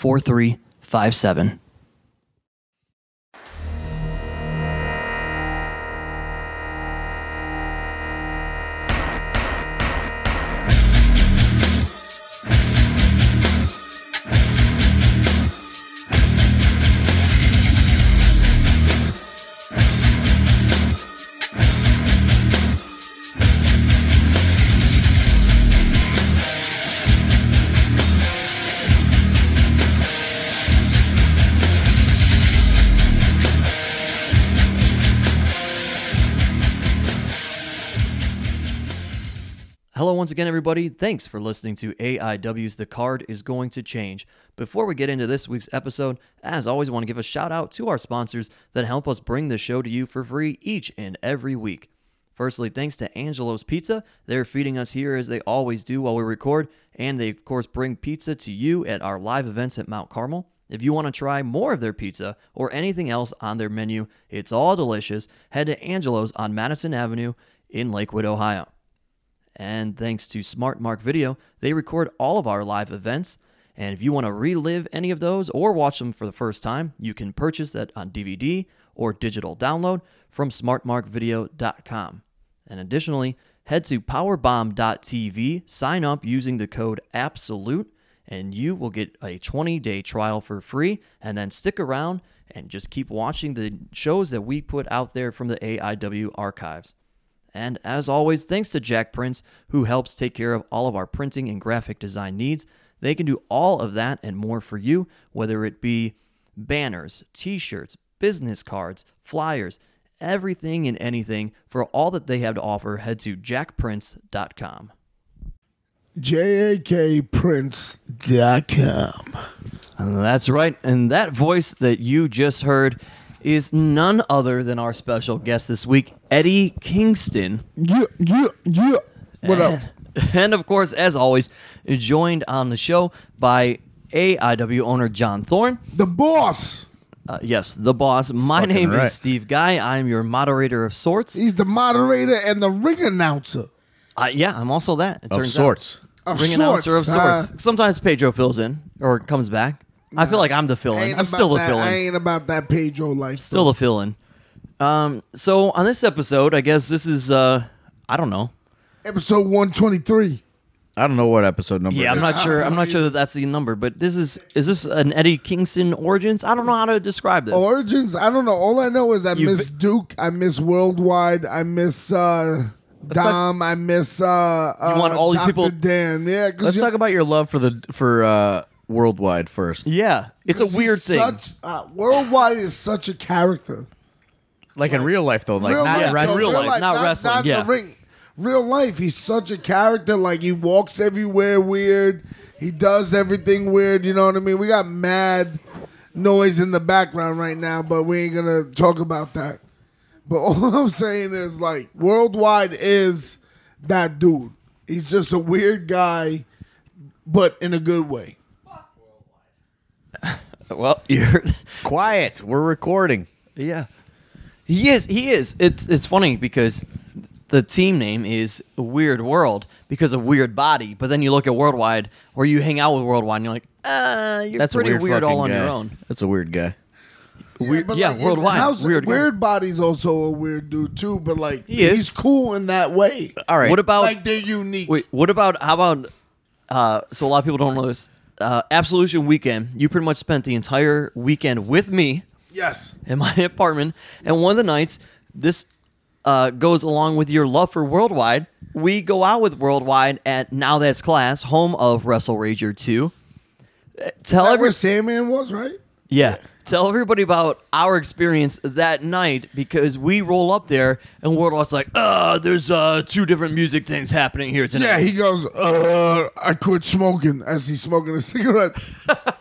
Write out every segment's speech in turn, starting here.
4357. Once again, everybody. Thanks for listening to AIW's The Card is Going to Change. Before we get into this week's episode, as always, I want to give a shout out to our sponsors that help us bring the show to you for free each and every week. Firstly, thanks to Angelo's Pizza. They're feeding us here as they always do while we record, and they, of course, bring pizza to you at our live events at Mount Carmel. If you want to try more of their pizza or anything else on their menu, it's all delicious. Head to Angelo's on Madison Avenue in Lakewood, Ohio. And thanks to Smart Mark Video, they record all of our live events. And if you want to relive any of those or watch them for the first time, you can purchase that on DVD or digital download from smartmarkvideo.com. And additionally, head to powerbomb.tv, sign up using the code ABSOLUTE, and you will get a 20 day trial for free. And then stick around and just keep watching the shows that we put out there from the AIW archives. And as always, thanks to Jakprints, who helps take care of all of our printing and graphic design needs. They can do all of that and more for you, whether it be banners, t shirts, business cards, flyers, everything and anything. For all that they have to offer, head to jakprints.com. jakprints.com. That's right. And that voice that you just heard is none other than our special guest this week, Eddie Kingston. Yeah, yeah, yeah. What up? And, and of course, as always, joined on the show by AIW owner John Thorne. The boss. Uh, yes, the boss. My Fucking name right. is Steve Guy. I'm your moderator of sorts. He's the moderator and the ring announcer. Uh, yeah, I'm also that. It Of turns sorts. Out. Of Ring announcer of sorts, huh? sorts. Sometimes Pedro fills in or comes back. I feel like I'm the I fill-in. I'm still the that- fill-in. I ain't about that Pedro life. Still the fill-in. Um, so on this episode, I guess this is uh, I don't know. Episode 123. I don't know what episode number. Yeah, it I'm is. not sure. I'm not sure that that's the number, but this is is this an Eddie Kingston origins? I don't know how to describe this. Origins, I don't know. All I know is I You miss bi- Duke. I miss Worldwide. I miss uh, Dom. I miss uh, uh, want all these Dr. people- Dan. Yeah, 'cause Let's you- talk about your love for the for uh, worldwide first. yeah, it's a 'cause weird thing. Such, uh, Worldwide is such a character. Like in real life though, like real not life, in though, wrestling. real life, not wrestling, Not yeah. the ring. Real life, he's such a character. Like he walks everywhere weird. He does everything weird. You know what I mean? We got mad noise in the background right now, but we ain't gonna talk about that. But all I'm saying is, like, worldwide is that dude. He's just a weird guy, but in a good way. Well, you're Quiet. We're recording. yeah. He is. He is. It's it's funny because the team name is Weird World because of Weird Body, but then you look at Worldwide or you hang out with Worldwide and you're like, uh, you're That's pretty a weird, weird, all on guy. your own. That's a weird guy. Weird- but, yeah, like, worldwide, House- weird Weird. Body's also a weird dude too, but like He is. he's cool in that way. All right. What about like they're unique. Wait, what about how about? Uh, so a lot of people don't know this. Uh, Absolution weekend. You pretty much spent the entire weekend with me Yes. in my apartment. And one of the nights, this uh, goes along with your love for Worldwide. We go out with Worldwide at Now That's Class, home of Wrestle Rager 2. Uh, Tell That every where Sandman was, right? Yeah, tell everybody about our experience that night because we roll up there and Worldwide's like, uh, there's uh two different music things happening here tonight. Yeah, he goes, uh, I quit smoking as he's smoking a cigarette.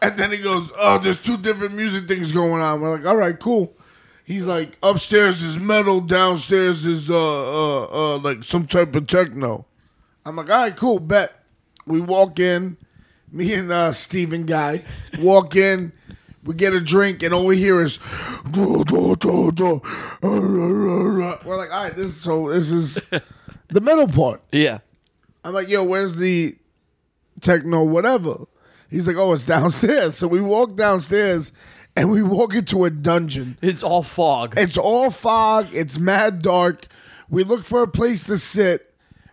and then he goes, oh, there's two different music things going on. We're like, all right, cool. He's like, upstairs is metal, downstairs is uh, uh, uh, like some type of techno. I'm like, all right, cool, bet. We walk in, me and uh, Steven Guy walk in. We get a drink, and all we hear is, we're like, all right, this is so this is the metal part. yeah. I'm like, yo, where's the techno whatever? He's like, oh, it's downstairs. So we walk downstairs and we walk into a dungeon. It's all fog. It's all fog. It's mad dark. We look for a place to sit.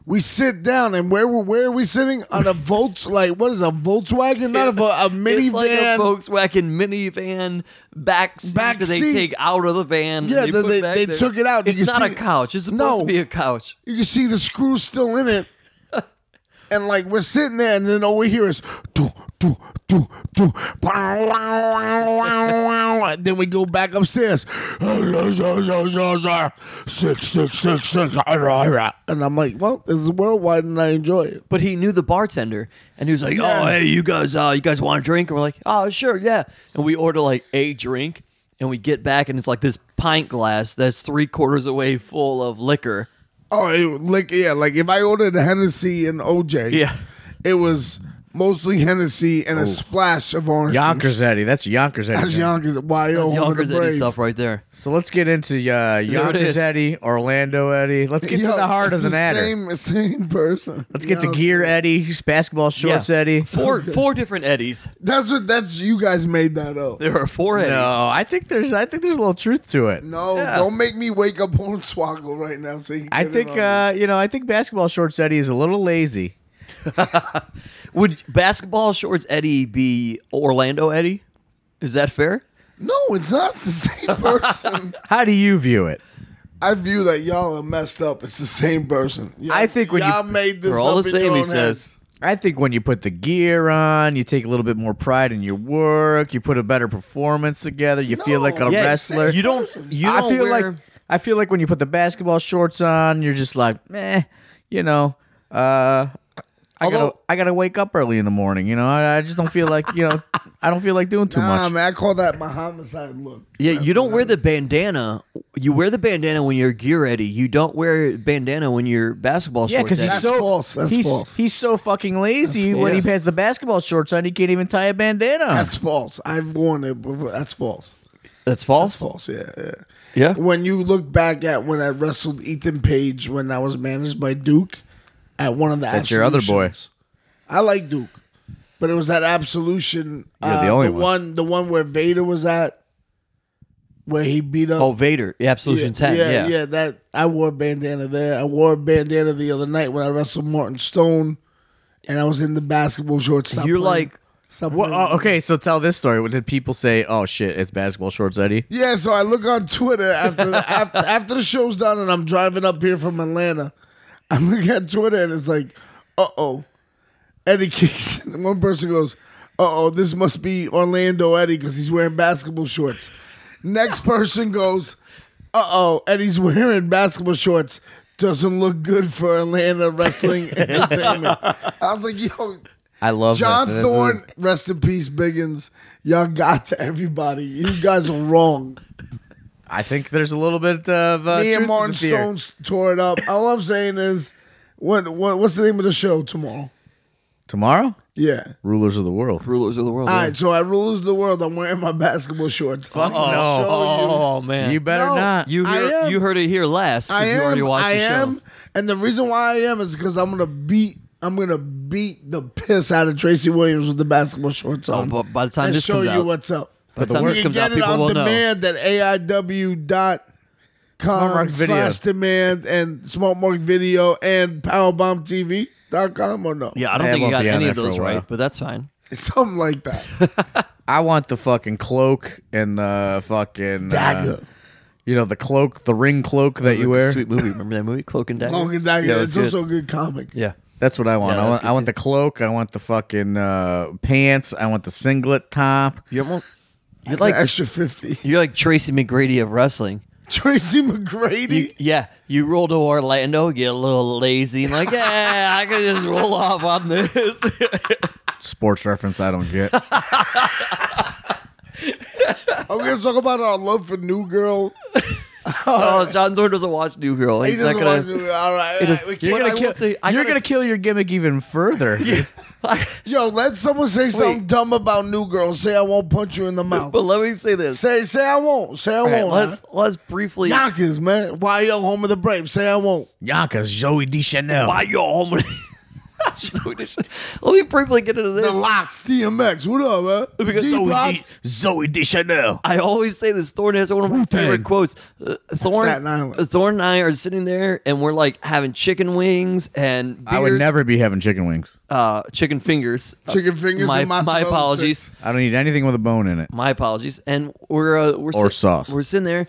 We sit down, and where where are we sitting on a Volts? Like what is a Volkswagen? Not a, a minivan. It's like a Volkswagen minivan back seat Back that they seat. take out of the van. Yeah, they- they- they took it out. It's not a couch. It's supposed No. to be a couch. you can see the screws still in it. And like we're sitting there, and then all we hear is do do do. Then we go back upstairs. Six six six six. And I'm like, well, this is worldwide, and I enjoy it. But he knew the bartender, and he was like. "Oh, hey, you guys, uh, you guys want a drink?" And we're like, "Oh, sure, yeah." And we order like a drink, and we get back, and it's like this pint glass that's three quarters away full of liquor. Oh, it, like yeah, like if I ordered a Hennessy and OJ, Yeah. it was mostly Hennessy and a splash of orange. Yonkers Eddie. That's Yonkers Eddie. That's Yonkers. YO, That's home Yonkers the Eddie stuff right there. So let's get into uh, Yonkers is. Eddie, Orlando Eddie. Let's get Yo, to the heart it's of the, matter. Same, same person. Let's get to Yo. Gear Eddie, basketball shorts Yeah. Eddie. Four four different Eddies. That's what. That's you guys made that up. There are four Eddies. No, I think there's I think there's a little truth to it. No, don't make me wake up Hornswoggle right now. So you can I get in think on uh, this. you know I think basketball shorts Eddie is a little lazy. Would basketball shorts Eddie be Orlando Eddie? Is that fair? no, it's not. It's the same person. How do you view it? I view that y'all are messed up. It's the same person. Y'all, I think when you- y'all made this They're all up the same, he own says. heads. I think when you put the gear on, you take a little bit more pride in your work. You put a better performance together. You feel like a Yeah, wrestler. You don't. You I don't feel wear, like I feel like when you put the basketball shorts on, you're just like, eh, you know. Uh, I gotta I gotta wake up early in the morning. You know, I, I just don't feel like you know I don't feel like doing too Nah, much. man, I call that my homicide look. Yeah, That's you don't wear the bandana. You wear the bandana when you're gear ready. You don't wear bandana when you're basketball Yeah, because he's That's so false. That's he's false. he's so fucking lazy. That's When he false. has the basketball shorts on, he can't even tie a bandana. That's false. I've worn it before. That's false. that's false. False. Yeah, yeah. Yeah. When you look back at when I wrestled Ethan Page when I was managed by Duke at one of the That's your other boy. I like Duke, but it was that absolution. You're uh, the only the one. one. The one where Vader was at, where he beat up. Oh, Vader, yeah, Absolution yeah, Ten. yeah, Yeah, yeah. That I wore a bandana there. I wore a bandana the other night when I wrestled Martin Stone, and I was in the basketball shorts. Stop You're playing. like, Stop Well, playing. oh, okay, so tell this story. What did people say? Oh shit, it's basketball shorts, Eddie. Yeah, so I look on Twitter after the, after, after the show's done and I'm driving up here from Atlanta. I look at Twitter and it's like, uh oh, Eddie Keys. And one person goes, uh oh, this must be Orlando Eddie because he's wearing basketball shorts. Next person goes, uh oh, Eddie's wearing basketball shorts. Doesn't look good for Atlanta Wrestling Entertainment. I was like, yo, I love John that. Thorne, rest in peace, Biggins. Y'all got to everybody. You guys are wrong. I think there's a little bit of uh, Me and Martin to the theory. Stones tore it up. All I'm saying is, what, what what's the name of the show tomorrow? tomorrow. Yeah. Rulers of the world. rulers of the world. All right, yeah. right, so I rules the world. I'm wearing my basketball shorts. Fuck I'm no. show Oh man, You better No. not. You I hear, am- you heard it here last I because you already am. watched I the show. am, and the reason why I am is because I'm gonna beat. I'm gonna beat the piss out of Tracy Williams with the basketball shorts Oh, on. but by the time and this show comes you out, what's up. By the time You this can comes get out, it people on will know. demand at aiw.com Mark Video. slash demand and Smart Mark Video and powerbombtv.com or no? Yeah, I don't Yeah, it think you won't got be on any of those right, but that's fine. Something like that. I want the fucking cloak and the fucking uh, Dagger. you know, the cloak, the ring cloak that you wear. Sweet movie. Remember that movie, Cloak and Dagger? Cloak and Dagger. Yeah, it's was good. also a good comic. yeah. That's what I want. Yeah, I want, I want the cloak. I want the fucking uh, pants. I want the singlet top. You almost. You're It's like extra fifty. you're like Tracy McGrady of wrestling. Tracy McGrady. You, yeah, you roll to Orlando, get a little lazy, and like, yeah, I can just roll off on this. Sports reference. I don't get. I'm gonna talk about our love for New Girl. Oh, John Thorne doesn't watch New Girl. He's not gonna. watch New Girl. All right, He right, we you're gonna I kill. will- I You're gotta gonna kill your gimmick even further. Yo, let someone say something dumb about New Girl. Say I won't punch you in the mouth. But let me say this. say say I won't. Say I All right, won't. let's let's briefly. Yonkers, man. Why young home of the brave? Say I won't. Yanka Zoe Deschanel. Why you home? So just- let me briefly get into this. The this. locks, DMX. What up, man? Because D Zoe Block? De- Zoe Deschanel. I always say this. Thorne has one of my Wu-Tang. favorite quotes. Uh, Thorne, Staten Thorne and I are sitting there, and we're like having chicken wings and I would never be having chicken wings. uh, chicken fingers. Uh, Chicken fingers my, and my apologies. sticks. I don't eat anything with a bone in it. My apologies. And we're uh, we're Or sit- sauce. We're sitting there.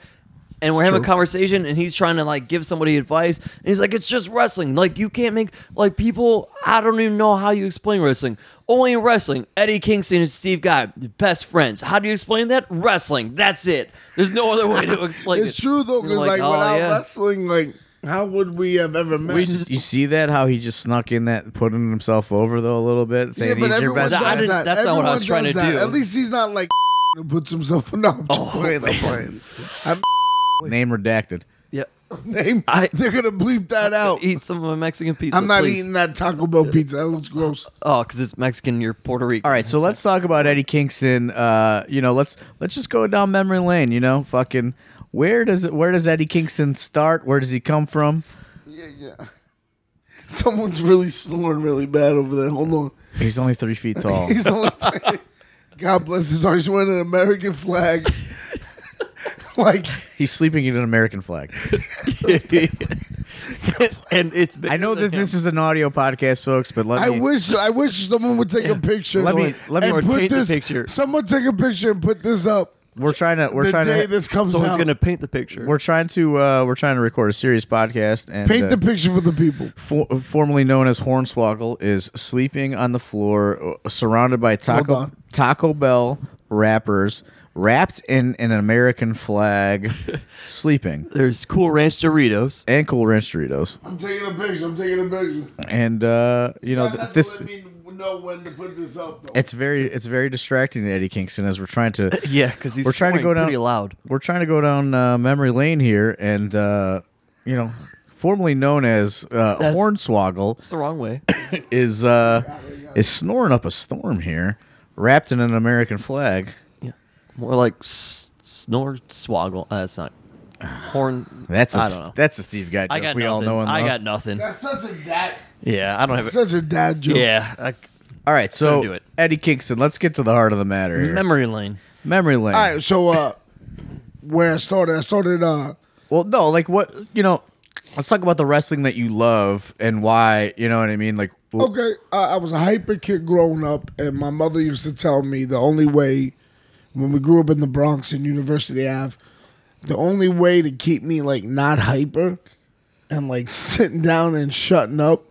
And we're having a conversation, and he's trying to like give somebody advice. And he's like, "It's just wrestling. Like you can't make like people. I don't even know how you explain wrestling. Only in wrestling. Eddie Kingston and Steve Guy, best friends. How do you explain that? Wrestling. That's it. There's no other way to explain it. It's true though, because like, "Oh, without yeah." wrestling, like how would we have ever met? You see that? How he just snuck in that, putting himself over though a little bit, saying but he's your best does I friend. didn't- that. that's not what I was trying to that. do. At least he's not like who puts himself. No, I'm just playing. I'm playing. I'm Name redacted. Yeah. name. I- they're gonna bleep that out. Eat some of my Mexican pizza. I'm not please. eating that Taco Bell pizza. That looks gross. Oh, because it's Mexican. You're Puerto Rican. All right, so let's talk about Eddie Kingston. Uh, you know, let's let's just go down memory lane. You know, fucking where does it? Where does Eddie Kingston start? Where does he come from? Yeah, yeah. Someone's really snoring really bad over there. Hold on. He's only three feet tall. He's only. God bless his heart. He's wearing an American flag. like He's sleeping in an American flag. and it's. I know that this is an audio podcast, folks, but let I me. wish I wish someone would take a picture. Let me- let me- and put paint the this. picture. Someone take a picture and put this up. We're trying to. We're the trying day to. this comes Someone's out. gonna paint the picture. We're trying to. Uh, we're trying to record a serious podcast, and paint uh, the picture for the people. for, formerly known as Hornswoggle, is sleeping on the floor, uh, surrounded by Taco on. Taco Bell wrappers, wrapped in an American flag, sleeping, There's Cool Ranch Doritos. and Cool Ranch Doritos. I'm taking a picture. I'm taking a picture. And uh, you know You th- have to this. let me know when to put this up. Though. It's very it's very distracting to Eddie Kingston as we're trying to Yeah, because he's We're trying to go down- pretty loud. we're trying to go down uh, memory lane here, and uh, you know, formerly known as uh, That's- Hornswoggle, It's the wrong way. is uh, is snoring up a storm here, wrapped in an American flag. Yeah, more like s- snore swoggle. Uh, that's not horn. That's a, I don't know. that's a Steve guy joke I got we nothing. all know and I love. got nothing. That's such a dad. Yeah, I don't have it. Such a dad joke. Yeah, I, all right, so do it. Eddie Kingston, let's get to the heart of the matter here. memory lane. memory lane. All right. So uh, where I started, I started uh, Well, no, like what you know. Let's talk about the wrestling that you love and why. You know what I mean? Like, w- Okay, uh, I was a hyper kid growing up, and my mother used to tell me the only way, when we grew up in the Bronx and University Ave, the only way to keep me like not hyper and like sitting down and shutting up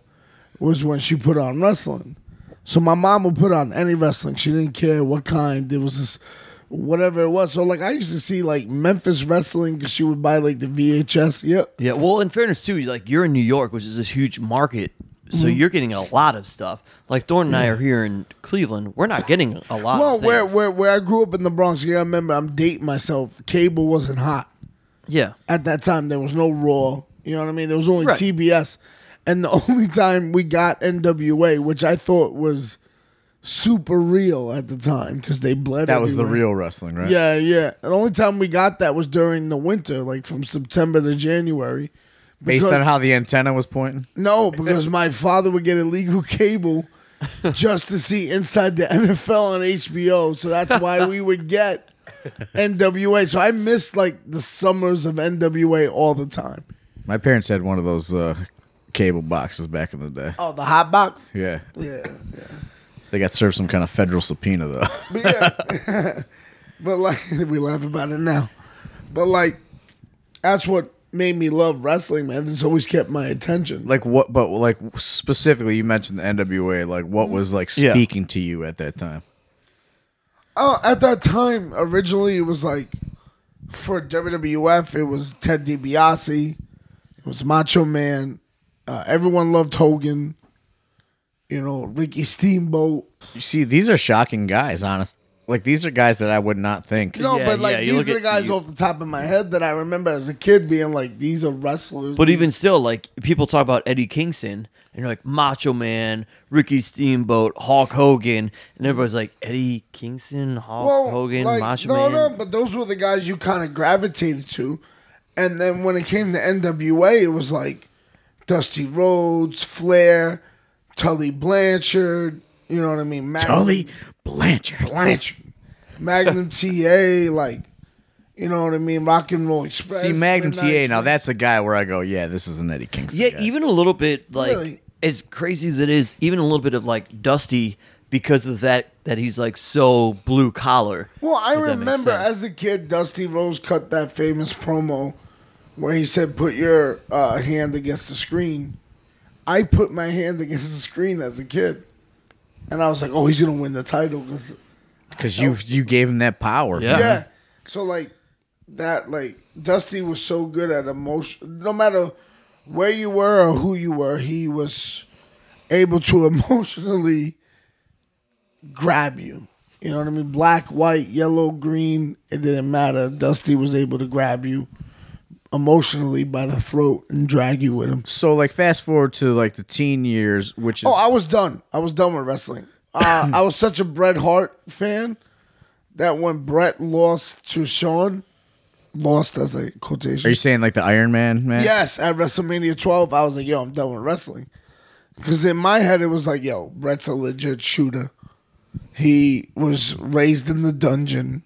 was when she put on wrestling. So my mom would put on any wrestling. She didn't care what kind. There was this, whatever it was. So like I used to see like Memphis wrestling because she would buy like the VHS. Yep. Yeah, well, in fairness too, like you're in New York, which is this huge market, so Mm-hmm. you're getting a lot of stuff. Like Thorne and I are here in Cleveland, we're not getting a lot. Well, of where, things. where where I grew up in the Bronx, yeah, I remember I'm dating myself. Cable wasn't hot yeah, at that time. There was no Raw. You know what I mean? There was only Right. TBS, and the only time we got NWA, which I thought was super real at the time because they bled. that was the everywhere. real wrestling, right? Yeah, yeah. The only time we got that was during the winter, like from September to January. Based Because- on how the antenna was pointing. No, because my father would get illegal cable just to see inside the NFL on HBO. So that's why we would get NWA. So I missed like the summers of NWA all the time. My parents had one of those uh, cable boxes back in the day. Oh, the hot box? Yeah. Yeah. They got served some kind of federal subpoena though. But yeah, but like we laugh about it now. But like, that's what made me love wrestling, man. It's always kept my attention. like what? But like specifically, you mentioned the NWA. Like what was like Yeah. speaking to you at that time? Oh, at that time, originally it was like for WWF, it was Ted DiBiase, it was Macho Man. Uh, everyone loved Hogan. You know, Ricky Steamboat. You see, these are shocking guys. Honest, like these are guys that I would not think. No, Yeah, but like yeah, you these are the at- guys you- off the top of my head that I remember as a kid being like, these are wrestlers. But even still, like people talk about Eddie Kingston, and you're like Macho Man, Ricky Steamboat, Hulk Hogan, and everybody's like Eddie Kingston, Hulk Hogan, like, Macho no, Man. no, but those were the guys you kind of gravitated to. And then when it came to NWA, it was like Dusty Rhodes, Flair, Tully Blanchard. You know what I mean? Magnum, Tully Blanchard. Blanchard, Magnum TA, like, you know what I mean? Rock and Roll Express. See, Magnum Midnight TA. Now that's a guy where I go, yeah, this is an Eddie Kingston. Yeah, guy. even a little bit like Really? as crazy as it is, even a little bit of like Dusty because of that that he's like so blue collar. Well, I if that makes remember as a kid, Dusty Rhodes cut that famous promo where he said, "Put your uh, hand against the screen." I put my hand against the screen as a kid, and I was like, "Oh, he's gonna win the title." 'cause- because you you gave him that power. Yeah. yeah. So like that, like Dusty was so good at emotion. No matter where you were or who you were, he was able to emotionally grab you. You know what I mean? Black, white, yellow, green, it didn't matter. Dusty was able to grab you emotionally by the throat and drag you with him. So like fast forward to like the teen years, which is Oh, I was done. I was done with wrestling. Uh, I was such a Bret Hart fan that when Bret lost to Shawn, lost as a quotation. are you saying like the Iron Man man? Yes, at WrestleMania 12, I was like, yo, I'm done with wrestling. Because in my head, it was like, yo, Bret's a legit shooter. He was raised in the dungeon.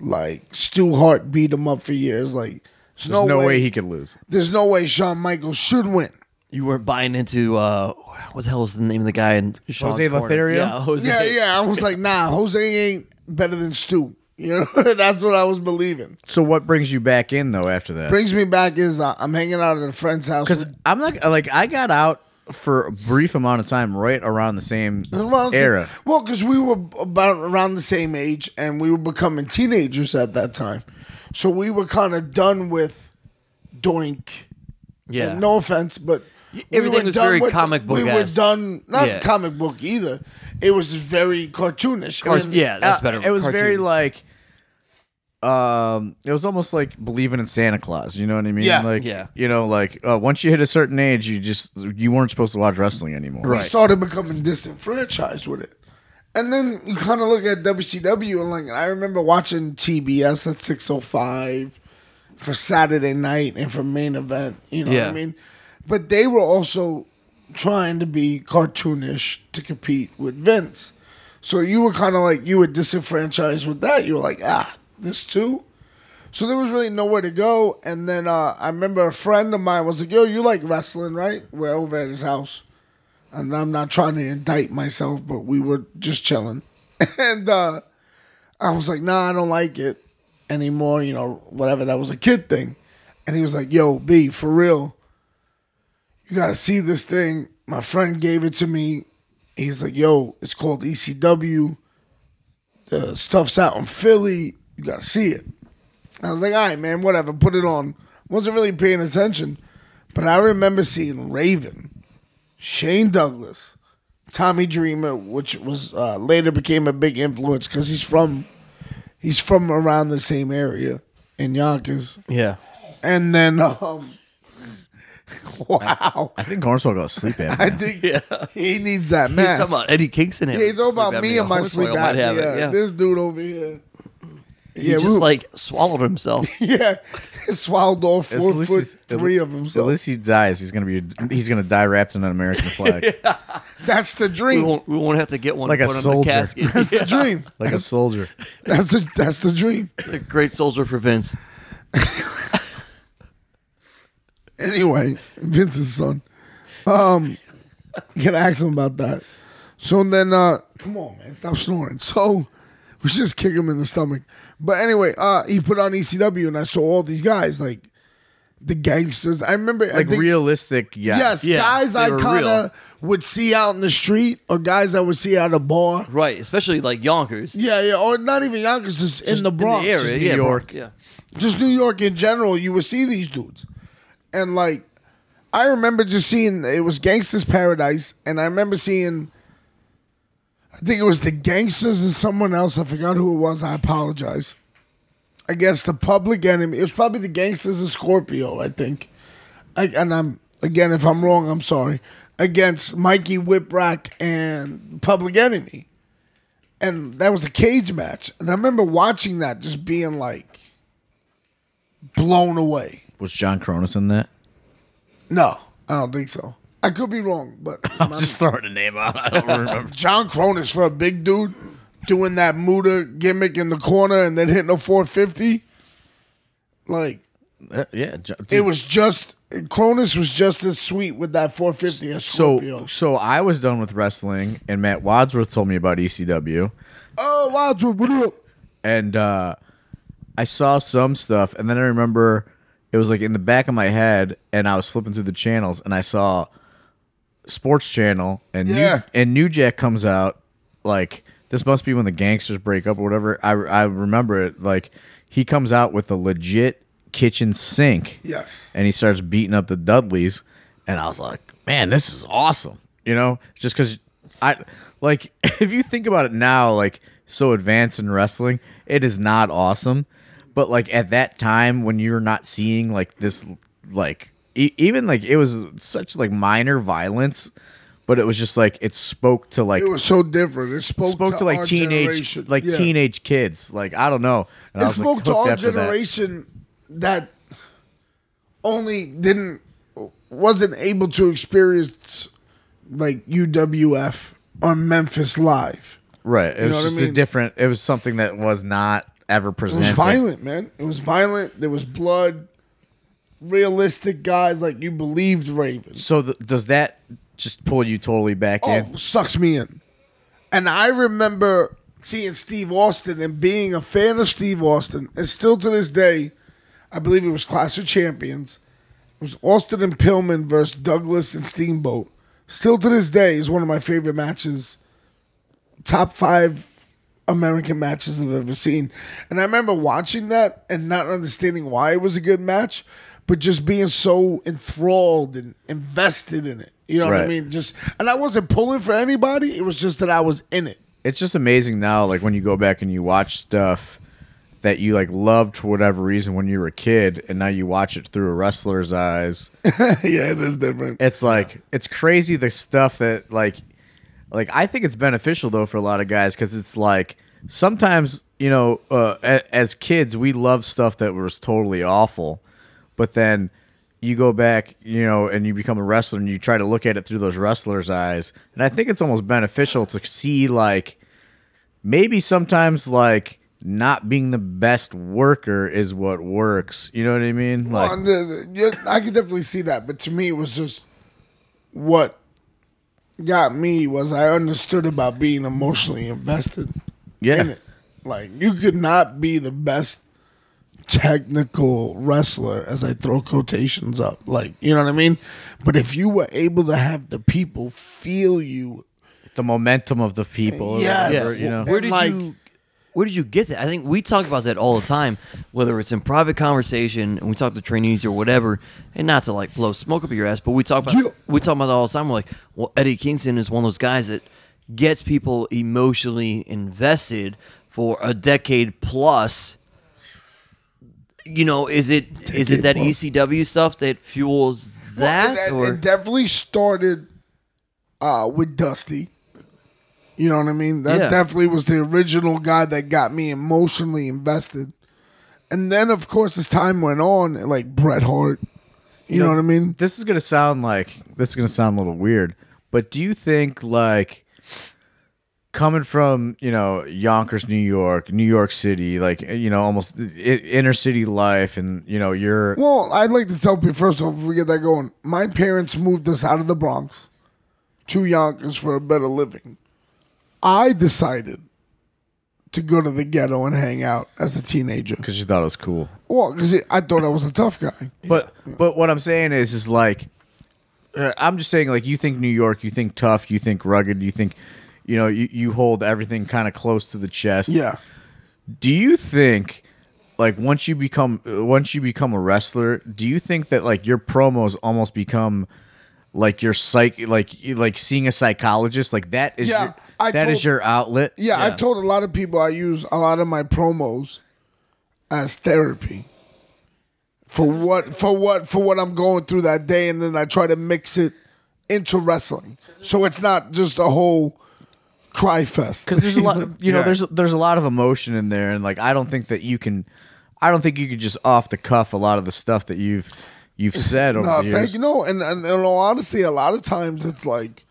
Like, Stu Hart beat him up for years. Like, there's, There's no, way, he could lose. There's no way Shawn Michaels should win. You weren't buying into uh what the hell was the name of the guy in Shawn's Jose? Lothario? Yeah, Jose. Yeah, yeah. I was like, nah, Jose ain't better than Stu. You know, that's what I was believing. So what brings you back in though after that? Brings me back is uh, I'm hanging out at a friend's house. Because with- I'm not like I got out for a brief amount of time, right around the same Around the same- era. Well, because we were about around the same age, and we were becoming teenagers at that time, so we were kind of done with Doink. Yeah. And no offense, but we everything were was done very with- comic book. We were done not Yeah. comic book either. It was very cartoonish. It Or- was- yeah, that's Uh, better. It was very like, um, it was almost like believing in Santa Claus. You know what I mean? Yeah. like Yeah. you know, like uh, once you hit a certain age, you just you weren't supposed to watch wrestling anymore. we started becoming disenfranchised with it. And then you kind of look at WCW and like I remember watching TBS at 605 for Saturday night and for main event, you know Yeah. what I mean? But they were also trying to be cartoonish to compete with Vince. So you were kind of like you were disenfranchised with that. You were like, "Ah, this too?" So there was really nowhere to go. And then uh, I remember a friend of mine was like, "Yo, you like wrestling, right?" We're over at his house and I'm not trying to indict myself, but we were just chilling. And uh, I was like, nah, I don't like it anymore, you know, whatever. That was a kid thing. And he was like, yo, B, for real, you got to see this thing. My friend gave it to me. He's like, yo, it's called ECW. The stuff's out in Philly. You got to see it. I was like, all right, man, whatever, put it on. Wasn't really paying attention. But I remember seeing Raven. Shane Douglas, Tommy Dreamer, which was uh, later became a big influence because he's from he's from around the same area in Yonkers, Yeah. and then um, wow, I think Hornswoggle got a sleep I apnea. think he needs that mask. He's mask. talking about Eddie Kingston. yeah, he's talking about me and my Hornswoggle sleep apnea. Yeah. This dude over here, he yeah, just we- like swallowed himself. yeah, he swallowed all four least foot he's- at three le- of At himself. least he dies. He's gonna be. He's gonna die wrapped in an American flag, That's the we dream. won't. We won't have to get one Like a put on soldier. the casket. That's the dream. like a soldier. That's the that's the dream. A great soldier for Vince. Anyway, Vince's son. Um, you can ask him about that. So then, uh, come on, man, stop snoring. So we should just kick him in the stomach. But anyway, uh, he put on ECW, and I saw all these guys like the gangsters. I remember I Like think- realistic, yeah. Yes, Yeah, guys I kind of would see out in the street, or guys I would see at a bar. Right, especially like Yonkers. Yeah, yeah, or not even Yonkers, just, in the Bronx, in the area, New yeah, York. Bronx, yeah. just New York in general. You would see these dudes, and like, I remember just seeing it was Gangsters Paradise, and I remember seeing. I think it was the Gangsters and someone else. I forgot who it was. I apologize. I guess the Public Enemy. It was probably the Gangsters and Scorpio. I think. I, and I'm again, if I'm wrong, I'm sorry. Against Mikey Whipwreck and Public Enemy, and that was a cage match. And I remember watching that, just being like blown away. Was John Kronus in that? No, I don't think so. I could be wrong, but I'm just throwing a name out. I don't remember. John Kronus for a big dude doing that Muta gimmick in the corner and then hitting a 450. Like Uh, yeah, Jo- it was just Kronus was just as sweet with that 450 as Scorpio. so. So I was done with wrestling, and Matt Wadsworth told me about ECW. oh wow, what up? and uh, I saw some stuff, and then I remember it was like in the back of my head, and I was flipping through the channels, and I saw Sports Channel, and Yeah. New, and New Jack comes out like this must be when the gangsters break up or whatever. I I remember it like he comes out with a legit kitchen sink, Yes. and he starts beating up the Dudleys, and I was like, man, this is awesome. You know, just because I like if you think about it now, like so advanced in wrestling, it is not awesome. But like at that time when you're not seeing like this, like e- even like it was such like minor violence, but it was just like it spoke to like It was so different. It spoke, spoke to, like our teenage generation. like Yeah. teenage kids. Like I don't know. And I It was, like, spoke to hooked our after that. generation that. only didn't wasn't able to experience like UWF or Memphis Live. Right. It know was what I just a different. It was something that was not ever presented. It was violent, man. It was violent. There was blood. Realistic guys like you believed Raven. So th- does that just pull you totally back Oh, in? sucks me in. And I remember seeing Steve Austin and being a fan of Steve Austin. And still to this day, I believe it was Clash of Champions. It was Austin and Pillman versus Douglas and Steamboat. Still to this day is one of my favorite matches. Top five American matches I've ever seen. And I remember watching that and not understanding why it was a good match, but just being so enthralled and invested in it. You know what I Right. mean? Just and I wasn't pulling for anybody. It was just that I was in it. It's just amazing now, like when you go back and you watch stuff that you like loved for whatever reason when you were a kid, and now you watch it through a wrestler's eyes. yeah, it is different. It's like it's crazy the stuff that like like I think it's beneficial though for a lot of guys because it's like sometimes you know uh, a- as kids we love stuff that was totally awful, but then you go back you know and you become a wrestler and you try to look at it through those wrestlers' eyes, and I think it's almost beneficial to see like maybe sometimes like not being the best worker is what works. You know what I mean? Like Well, the- the- I could definitely see that, but to me, it was just what got me was I understood about being emotionally invested yeah. in it. Like you could not be the best technical wrestler as I throw quotations up. Like, you know what I mean? But if you were able to have the people feel you the momentum of the people. or Yes. whatever, you know. Where did like- you where did you get that? I think we talk about that all the time, whether it's in private conversation and we talk to trainees or whatever, and not to like blow smoke up your ass, but we talk about Yeah. we talk about that all the time. We're like, well, Eddie Kingston is one of those guys that gets people emotionally invested for a decade plus. You know, is it is it Decade that plus. ECW stuff that fuels that, Well, it, or it definitely started uh, with Dusty. You know what I mean? That Yeah. definitely was the original guy that got me emotionally invested. And then, of course, as time went on, like Bret Hart. You, know, what I mean? This is gonna sound like this is gonna sound a little weird, but do you think like coming from you know Yonkers, New York, New York City, like you know almost i- inner city life, and you know you're Well, I'd like to tell people first off, if we get that going, my parents moved us out of the Bronx to Yonkers for a better living. I decided to go to the ghetto and hang out as a teenager. because you thought it was cool. Well, because I thought I was a tough guy. But but what I'm saying is is like uh, I'm just saying like you think New York, you think tough, you think rugged, you think you know you, you hold everything kind of close to the chest. Yeah. Do you think like once you become once you become a wrestler, do you think that like your promos almost become like your psych like like seeing a psychologist like that is Yeah, your, I that is told- your outlet? Yeah, I've told a lot of people I use a lot of my promos as therapy. For what for what for what I'm going through that day and then I try to mix it into wrestling. So it's not just a whole cry fest. because there's a lot you know Yeah. there's there's a lot of emotion in there and like i don't think that you can i don't think you could just off the cuff a lot of the stuff that you've you've said over No, the years you. know and, and in all honesty, a lot of times it's like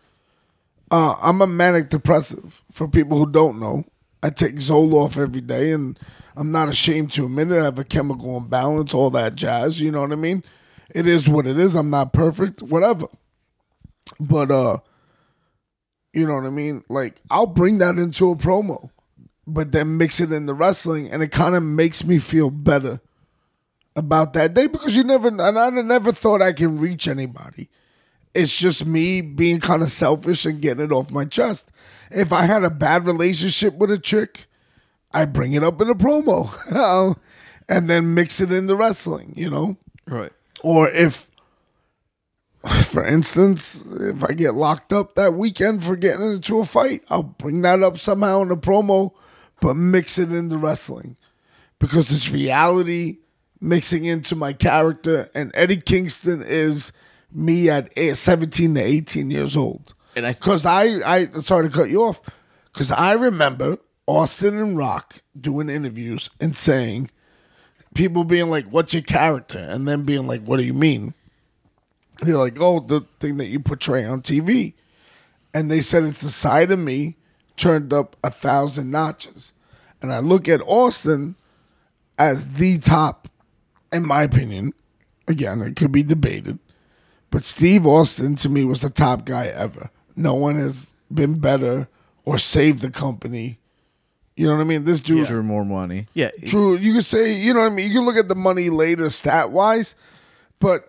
uh, I'm a manic depressive. For people who don't know, I take Zoloft every day, and I'm not ashamed to admit it. I have a chemical imbalance, all that jazz. You know what I mean? It is what it is. I'm not perfect, whatever. But uh, you know what I mean? Like I'll bring that into a promo, but then mix it in the wrestling, and it kind of makes me feel better about that day because you never and I never thought I can reach anybody. It's just me being kind of selfish and getting it off my chest. If I had a bad relationship with a chick, I bring it up in a promo and then mix it in the wrestling, you know? Right. Or if for instance, if I get locked up that weekend for getting into a fight, I'll bring that up somehow in a promo, but mix it into wrestling because it's reality mixing into my character. And Eddie Kingston is me at eh, 17 to 18 years old. And I- because I, I, sorry to cut you off, because I remember Austin and Rock doing interviews and saying, people being like, "What's your character?" and then being like, "What do you mean?" They're like, "Oh, the thing that you portray on TV," and they said it's the side of me turned up a thousand notches, and I look at Austin as the top, in my opinion. Again, it could be debated, but Steve Austin to me was the top guy ever. No one has been better or saved the company. You know what I mean? This dude, for more money Yeah. True. You could say, you know what I mean? You can look at the money later stat wise, but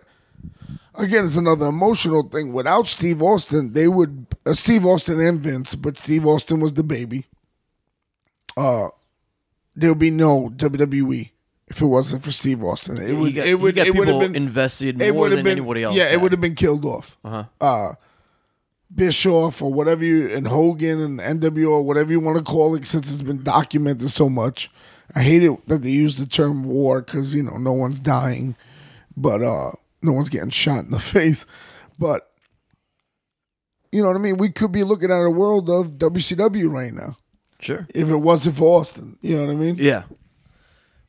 again, it's another emotional thing. Without Steve Austin, they would uh, Steve Austin and Vince, but Steve Austin was the baby. Uh there would be no WWE if it wasn't for Steve Austin. It would. Got, it would. It would have been invested more than been anybody else. Yeah, had. it would have been killed off. Uh-huh. Uh Bischoff or whatever you and Hogan and NWO or whatever you want to call it, since it's been documented so much. I hate it that they use the term war because you know no one's dying, but uh no one's getting shot in the face. But you know what I mean. We could be looking at a world of WCW right now Sure. if it wasn't for Austin. You know what I mean? Yeah.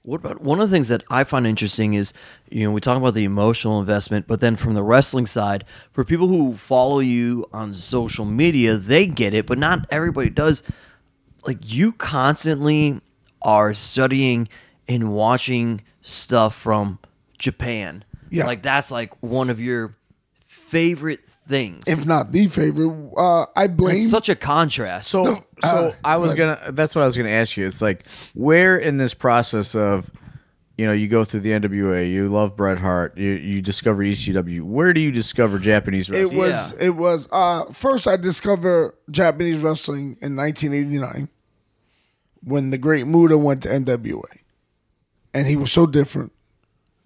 What about one of the things that I find interesting is, you know, we talk about the emotional investment, but then from the wrestling side, for people who follow you on social media, they get it, but not everybody does. Like you constantly are studying and watching stuff from Japan. Yeah. Like that's like one of your favorite things. If not the favorite, uh, I blame. it's such a contrast. So, No, so uh, I was go gonna. That's what I was gonna ask you. It's like where in this process of, you know, you go through the NWA, you love Bret Hart, you you discover ECW. Where do you discover Japanese wrestling? It wrestling? was it was uh first I discovered Japanese wrestling in 1989 when the Great Muta went to NWA, and he was so different,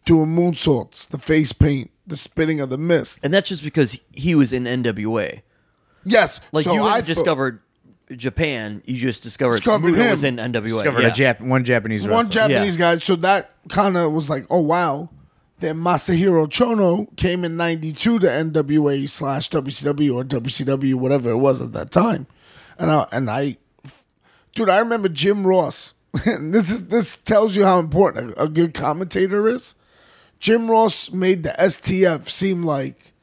doing moonsaults, the face paint, the spitting of the mist. and that's just because he was in NWA. Yes, Like so you I didn't thought- discovered Japan, you just discovered, Discovered Muta him. was in NWA. discovered yeah. a Jap- one Japanese one wrestler. Japanese guy. So that kind of was like, oh wow. Then Masahiro Chono came in '92 to NWA slash WCW or WCW, whatever it was at that time, and I and I, dude, I remember Jim Ross. And this is this tells you how important a, a good commentator is. Jim Ross made the STF seem like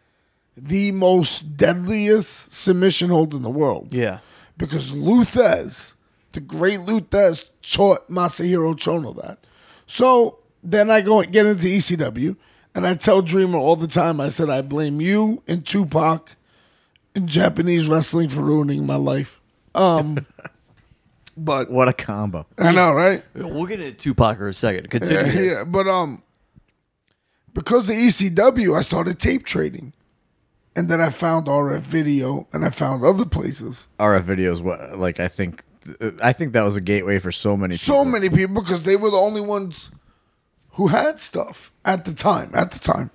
the most deadliest submission hold in the world Yeah. because Lou Thesz, the great Lou Thesz, taught Masahiro Chono that. So then I go and get into ECW, and I tell Dreamer all the time. I said I blame you and Tupac and Japanese wrestling for ruining my life. Um, but What a combo. I know, right? We'll get into Tupac in a second. Continue. Yeah, yeah, but um, because of ECW, I started tape trading, and then I found RF Video, and I found other places. RF videos, what like I think, I think that was a gateway for so many. So people. many people because they were the only ones who had stuff at the time. At the time,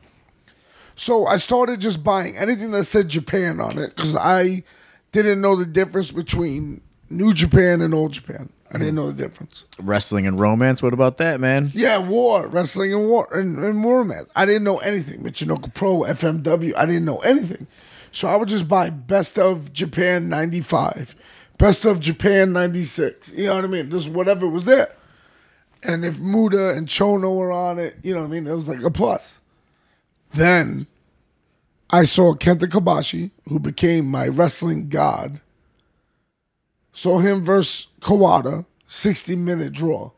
so I started just buying anything that said Japan on it because I didn't know the difference between New Japan and Old Japan. I didn't hmm. know the difference. wrestling and romance. What about that, man? Yeah, war, wrestling and war and, and war man. I didn't know anything. Michinoku Pro, FMW, I didn't know anything. So I would just buy best of Japan 95, best of Japan 96. You know what I mean? Just whatever was there. And if Muta and Chono were on it, you know what I mean? It was like a plus. Then I saw Kenta Kobashi, who became my wrestling god. Saw him versus Kawada, 60 minute draw.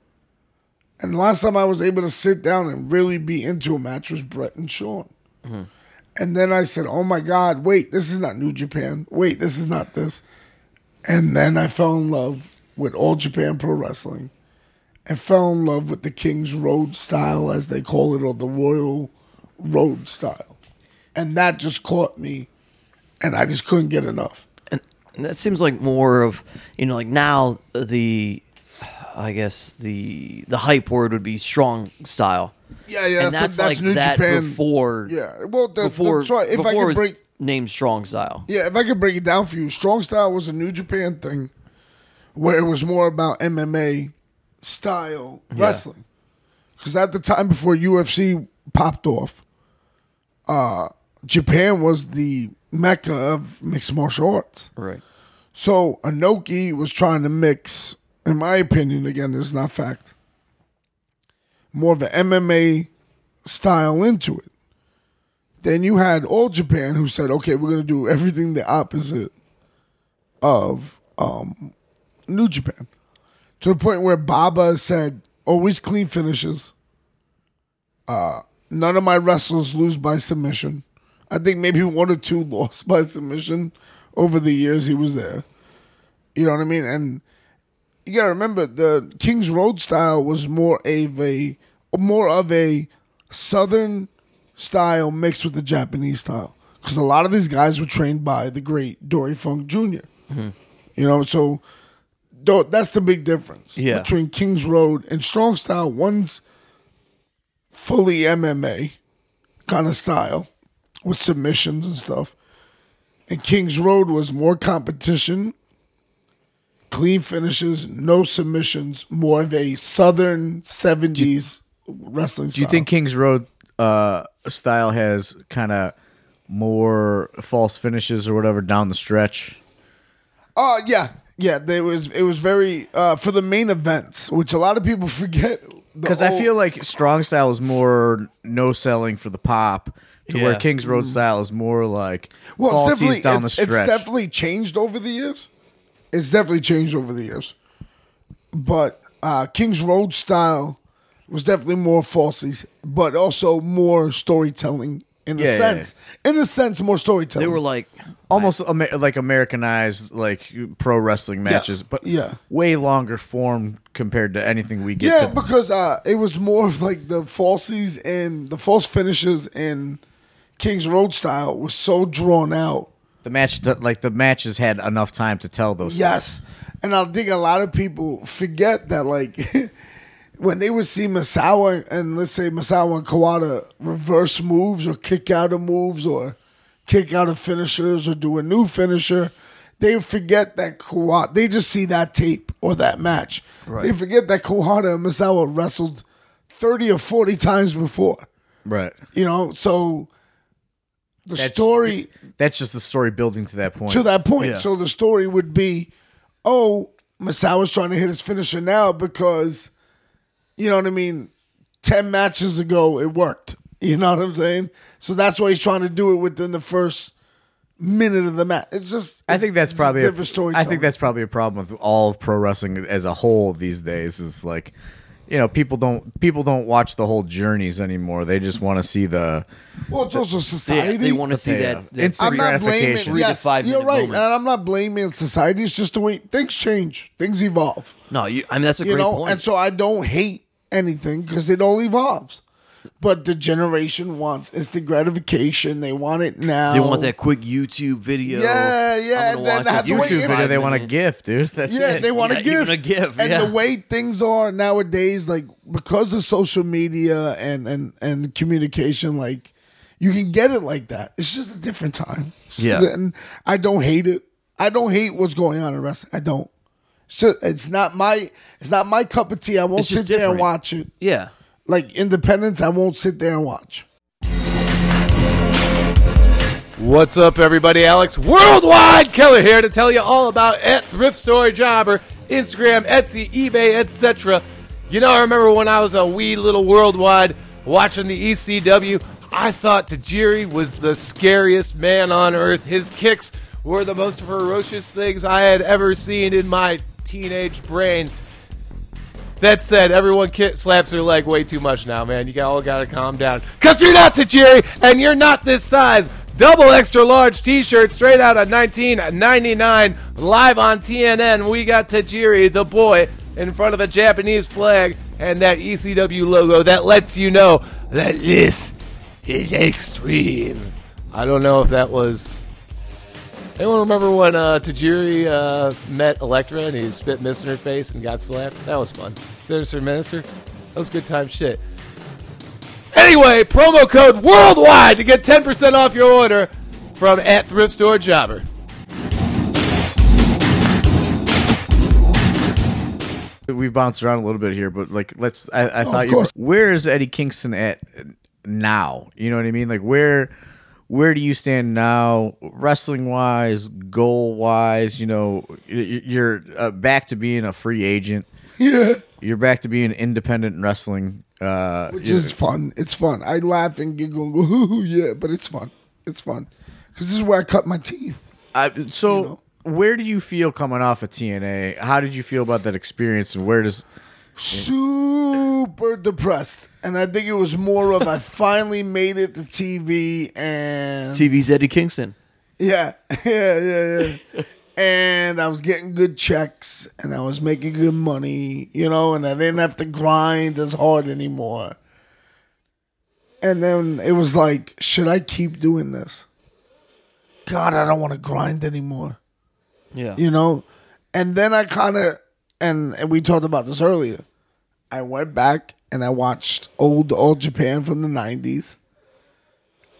And the last time I was able to sit down and really be into a match was Bret and Shawn. Mm-hmm. And then I said, oh my God, wait, this is not New Japan. Wait, this is not this. And then I fell in love with All Japan Pro Wrestling and fell in love with the King's Road style, as they call it, or the Royal Road style. And that just caught me, and I just couldn't get enough. And that seems like more of you know like now the I guess the the hype word would be strong style. Yeah, yeah, and that's, that's, that's like New that Japan. before Yeah, well, the, before that's right. If before I could break, named strong style. yeah, if I could break it down for you, strong style was a New Japan thing, where it was more about MMA style wrestling. Because at the time before UFC popped off, uh, Japan was the mecca of mixed martial arts. Right. So Inoki was trying to mix, in my opinion, again, this is not fact, more of an MMA style into it. Then you had All Japan who said, okay, we're going to do everything the opposite of um, New Japan. To the point where Baba said, always clean finishes. Uh, none of my wrestlers lose by submission. I think maybe one or two lost by submission over the years he was there. You know what I mean? And you gotta remember the King's Road style was more of a more of a southern style mixed with the Japanese style. Because a lot of these guys were trained by the great Dory Funk junior mm-hmm. You know, so that's the big difference Yeah. between King's Road and Strong Style. One's fully MMA kind of style with submissions and stuff. And King's Road was more competition, clean finishes, no submissions, more of a southern 70s wrestling style. Do you think King's Road uh, style has kind of more false finishes or whatever down the stretch? Oh yeah, yeah. There was it was very uh, for the main events, which a lot of people forget. Because I feel like strong style is more no selling for the pop, to where Yeah. King's Road style is more like well, it's falsies definitely down the it's, stretch. it's definitely changed over the years. It's definitely changed over the years, but uh, King's Road style was definitely more falsies, but also more storytelling in a Yeah, yeah, sense. In a sense, more storytelling. They were like almost Amer- like Americanized like pro wrestling matches, but yeah. way longer form compared to anything we get Yeah, to. because uh, it was more of like the falsies and the false finishes in King's Road style was so drawn out. The match, like the matches, had enough time to tell those. Yes, and I think a lot of people forget that like when they would see Misawa and let's say Misawa and Kawada reverse moves or kick out of moves or kick out of finishers or do a new finisher. They forget that Kawada. They just see that tape or that match. Right. They forget that Kawada and Misawa wrestled thirty or forty times before. right. You know, so the That's- story That's just the story building to that point. to that point. Yeah. So the story would be, oh, Misawa's trying to hit his finisher now because, you know what I mean. Ten matches ago, it worked. You know what I'm saying? So that's why he's trying to do it within the first minute of the match. It's just. I think that's probably a, different story. I think that's probably a problem with all of pro wrestling as a whole these days. Is like, you know people don't people don't watch the whole journeys anymore. They just want to see the Well, it's also society. they want to see that. that Instant I'm not blaming. gratification. Yes, five you're right, moment. and I'm not blaming society. It's just the way things change, things evolve. no, you, I mean that's a You great know, point. and so I don't hate anything because it all evolves. But the generation wants instant gratification. They want it now. they want that quick YouTube video. Yeah, yeah, and then watch that's a the way YouTube video. They want a gift, dude. That's Yeah, it. they want Yeah, to give. even a gift, And yeah. the way things are nowadays, like because of social media and and and communication, like you can get it like that. It's just a different time. Yeah. and I don't hate it. I don't hate what's going on in wrestling. I don't. It's just it's not my it's not my cup of tea. I won't It's just sit there and watch it. Yeah. Like Independence, I won't sit there and watch. What's up, everybody? Alex Worldwide Keller here to tell you all about at Thrift Store Jobber, Instagram, Etsy, eBay, etc. You know, I remember when I was a wee little worldwide watching the ECW, I thought Tajiri was the scariest man on earth. His kicks were the most ferocious things I had ever seen in my teenage brain. That said, everyone slaps their leg way too much now, man. You all got to calm down. Because you're not Tajiri, and you're not this size. Double extra large t shirt straight out of 1999, live on TNN. We got Tajiri, the boy, in front of a Japanese flag and that ECW logo that lets you know that this is extreme. I don't know if that was Anyone remember when uh, Tajiri uh, met Elektra and he spit mist in her face and got slapped? That was fun. Sinister Minister? That was good time shit. Anyway, promo code worldwide to get 10% off your order from at Thrift Store Jobber. We've bounced around a little bit here, but like, let's. I, I thought you. course. Where is Eddie Kingston at now? You know what I mean? Like, where, where do you stand now, wrestling wise, goal wise? You know, you're uh, back to being a free agent. Yeah. You're back to being independent wrestling. Uh, which is fun. It's fun. I laugh and giggle and go, "Ooh, yeah, but it's fun. It's fun because this is where I cut my teeth. I, so. you know. Where do you feel coming off of TNA? How did you feel about that experience, and where does Super depressed, and I think it was more of I finally made it to TV, and TV's Eddie Kingston. yeah, yeah, yeah, yeah. and I was getting good checks, and I was making good money, you know, and I didn't have to grind as hard anymore. And then it was like, should I keep doing this? God, I don't want to grind anymore. Yeah. you know and then i kind of and, and we talked about this earlier i went back and i watched old old japan from the 90s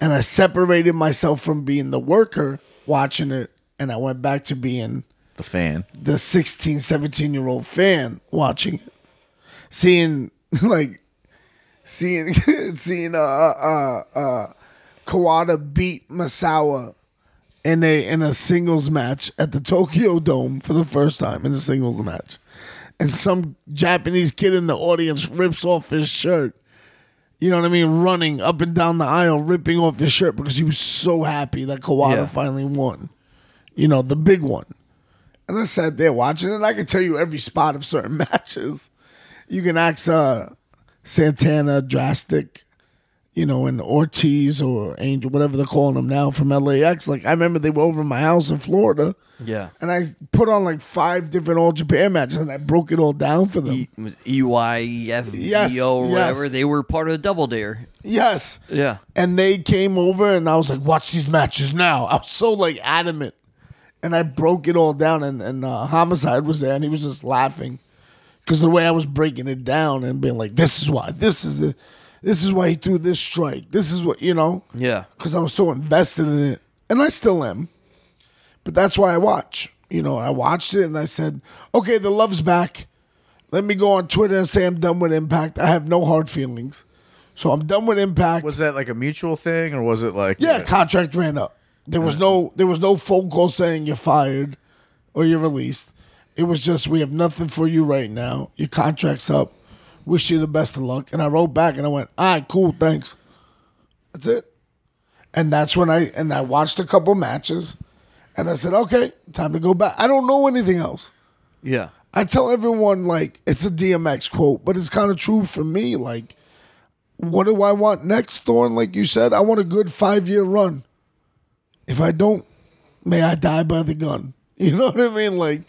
and i separated myself from being the worker watching it and i went back to being the fan? the 16 17 year old fan watching it seeing like seeing seeing uh uh uh Kawada beat Misawa in a in a singles match at the Tokyo Dome for the first time in a singles match. And some Japanese kid in the audience rips off his shirt. You know what I mean? Running up and down the aisle, ripping off his shirt because he was so happy that Kawada Yeah. finally won. You know, the big one. And I sat there watching it, and I could tell you every spot of certain matches. You can ask uh, Santana, Draztik, you know, and Ortiz or Angel, whatever they're calling them now from LAX. Like, I remember they were over my house in Florida, Yeah. and I put on like five different All Japan matches, and I broke it all down for them. E, it was EYFBO Yes, or whatever. yes. They were part of the Double Dare. yes. Yeah. And they came over, and I was like, watch these matches now. I was so like adamant. And I broke it all down, and, and uh, Homicide was there, and he was just laughing because the way I was breaking it down and being like, "This is why, this is it, this is why he threw this strike, this is what you know." Yeah. because I was so invested in it, and I still am. But that's why I watch. You know, I watched it and I said, "Okay, the love's back. Let me go on Twitter and say I'm done with Impact. I have no hard feelings, so I'm done with Impact." Was that like a mutual thing, or was it like yeah, contract ran up. There was no there was no phone call saying you're fired or you're released. It was just we have nothing for you right now. Your contract's up. Wish you the best of luck. And I wrote back and I went, all right, cool, thanks. That's it. And that's when I and I watched a couple matches and I said, okay, time to go back. I don't know anything else. Yeah. I tell everyone like it's a DMX quote, but it's kind of true for me. Like, what do I want next, Thorn? Like you said, I want a good five year run. If I don't, may I die by the gun. You know what I mean? Like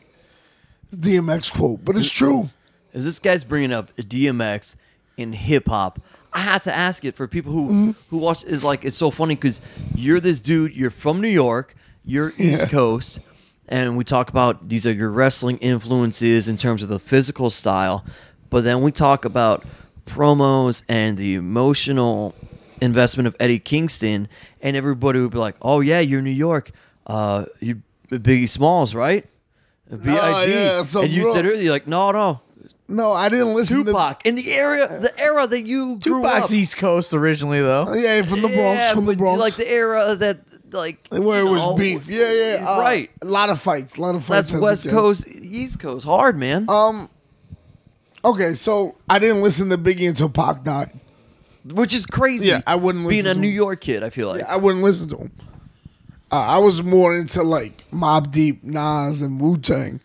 DMX quote, but it's true. As this guy's bringing up DMX in hip hop, I had to ask it for people who Mm-hmm. who watch. Is like it's so funny because you're this dude. You're from New York. You're East Yeah. Coast, and we talk about these are your wrestling influences in terms of the physical style, but then we talk about promos and the emotional investment of Eddie Kingston, and everybody would be like, "Oh yeah, you're New York. Uh, you Biggie Smalls, right?" B.I.G. yeah, and you said earlier, you're like, no, no, No, I didn't listen to. Tupac in the area, the era that you grew Tupac's up. East Coast originally, though. Yeah, from the Bronx. Yeah, from the but Bronx. like the era that like where it you was know, beef. Yeah, yeah. uh, right. A lot of fights. A lot of fights. That's as a West kid. Coast, East Coast, hard man. Um. Okay, so I didn't listen to Biggie until Pac died. which is crazy. Yeah, I wouldn't being listen a to New him. York kid. I feel like I wouldn't listen to him. Uh, I was more into like Mobb Deep, Nas, and Wu Tang,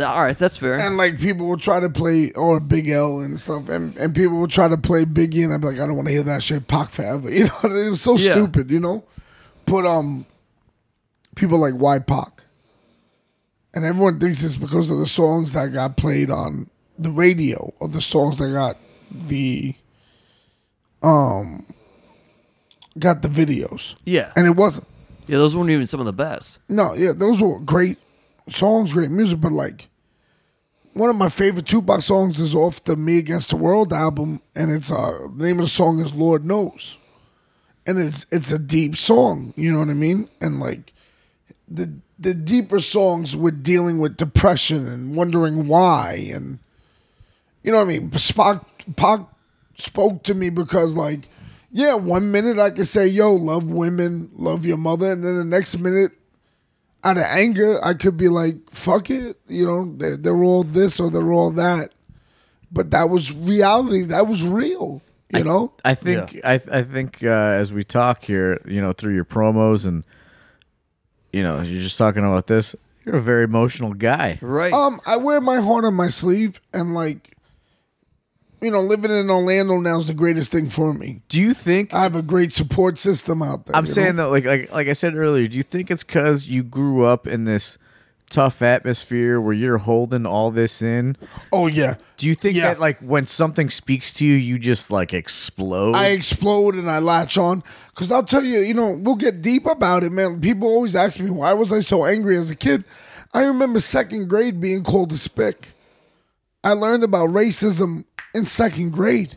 all right, that's fair. and like people will try to play or Big L and stuff, and, and people will try to play Biggie, and I'd be like, I don't want to hear that shit. Pac forever, you know. It was so Yeah. stupid, you know. But um, people like why Pac, and everyone thinks it's because of the songs that got played on the radio or the songs that got the um got the videos, yeah, and it wasn't. yeah, those weren't even some of the best. No, yeah, those were great songs, great music, but like one of my favorite Tupac songs is off the Me Against the World album, and it's uh the name of the song is Lord Knows. And it's it's a deep song, you know what I mean? And like the the deeper songs were dealing with depression and wondering why and you know what I mean? Spock Pac spoke to me because like yeah, one minute I could say, yo, love women, love your mother, and then the next minute out of anger, I could be like, fuck it, you know, they're, they're all this or they're all that. But that was reality. That was real, you know? I think I I think uh, as we talk here, you know, through your promos and you know, you're just talking about this. You're a very emotional guy. Right. Um, I wear my heart on my sleeve, and like, you know, living in Orlando now is the greatest thing for me. Do you think I have a great support system out there. I'm saying know? that like like like I said earlier, do you think it's cuz you grew up in this tough atmosphere where you're holding all this in? Oh yeah, Do you think Yeah. that like when something speaks to you, you just like explode? I explode and I latch on. Cause I'll tell you, you know, we'll get deep about it, man. People always ask me why was I so angry as a kid. I remember second grade being called a spick. I learned about racism in second grade.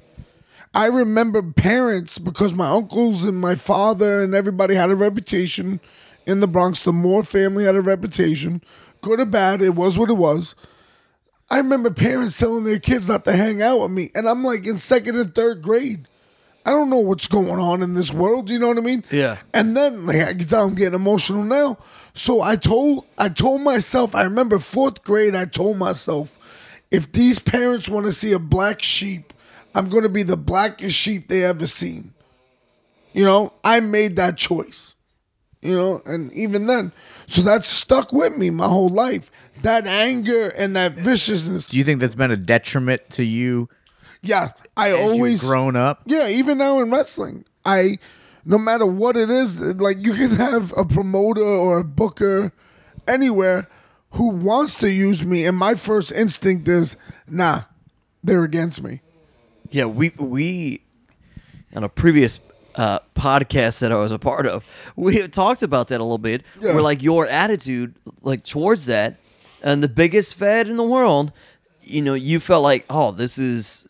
I remember parents because my uncles and my father and everybody had a reputation in the Bronx. The Moore family had a reputation, good or bad. It was what it was. I remember parents telling their kids not to hang out with me, and I'm like in second and third grade. I don't know what's going on in this world. You know what I mean? Yeah. And then like, I can tell I'm getting emotional now. So I told I told myself. I remember fourth grade. I told myself, if these parents want to see a black sheep, I'm going to be the blackest sheep they ever seen. You know, I made that choice. You know, and even then, so that's stuck with me my whole life. That anger and that viciousness. do you think that's been a detriment to you Yeah, I as always grown up? Yeah, even now in wrestling, I no matter what it is, like you can have a promoter or a booker anywhere who wants to use me, and my first instinct is, nah, they're against me. Yeah, we we on a previous uh, podcast that I was a part of, we had talked about that a little bit. Yeah. Where like your attitude, like towards that, and the biggest fed in the world, you know, you felt like, oh, this is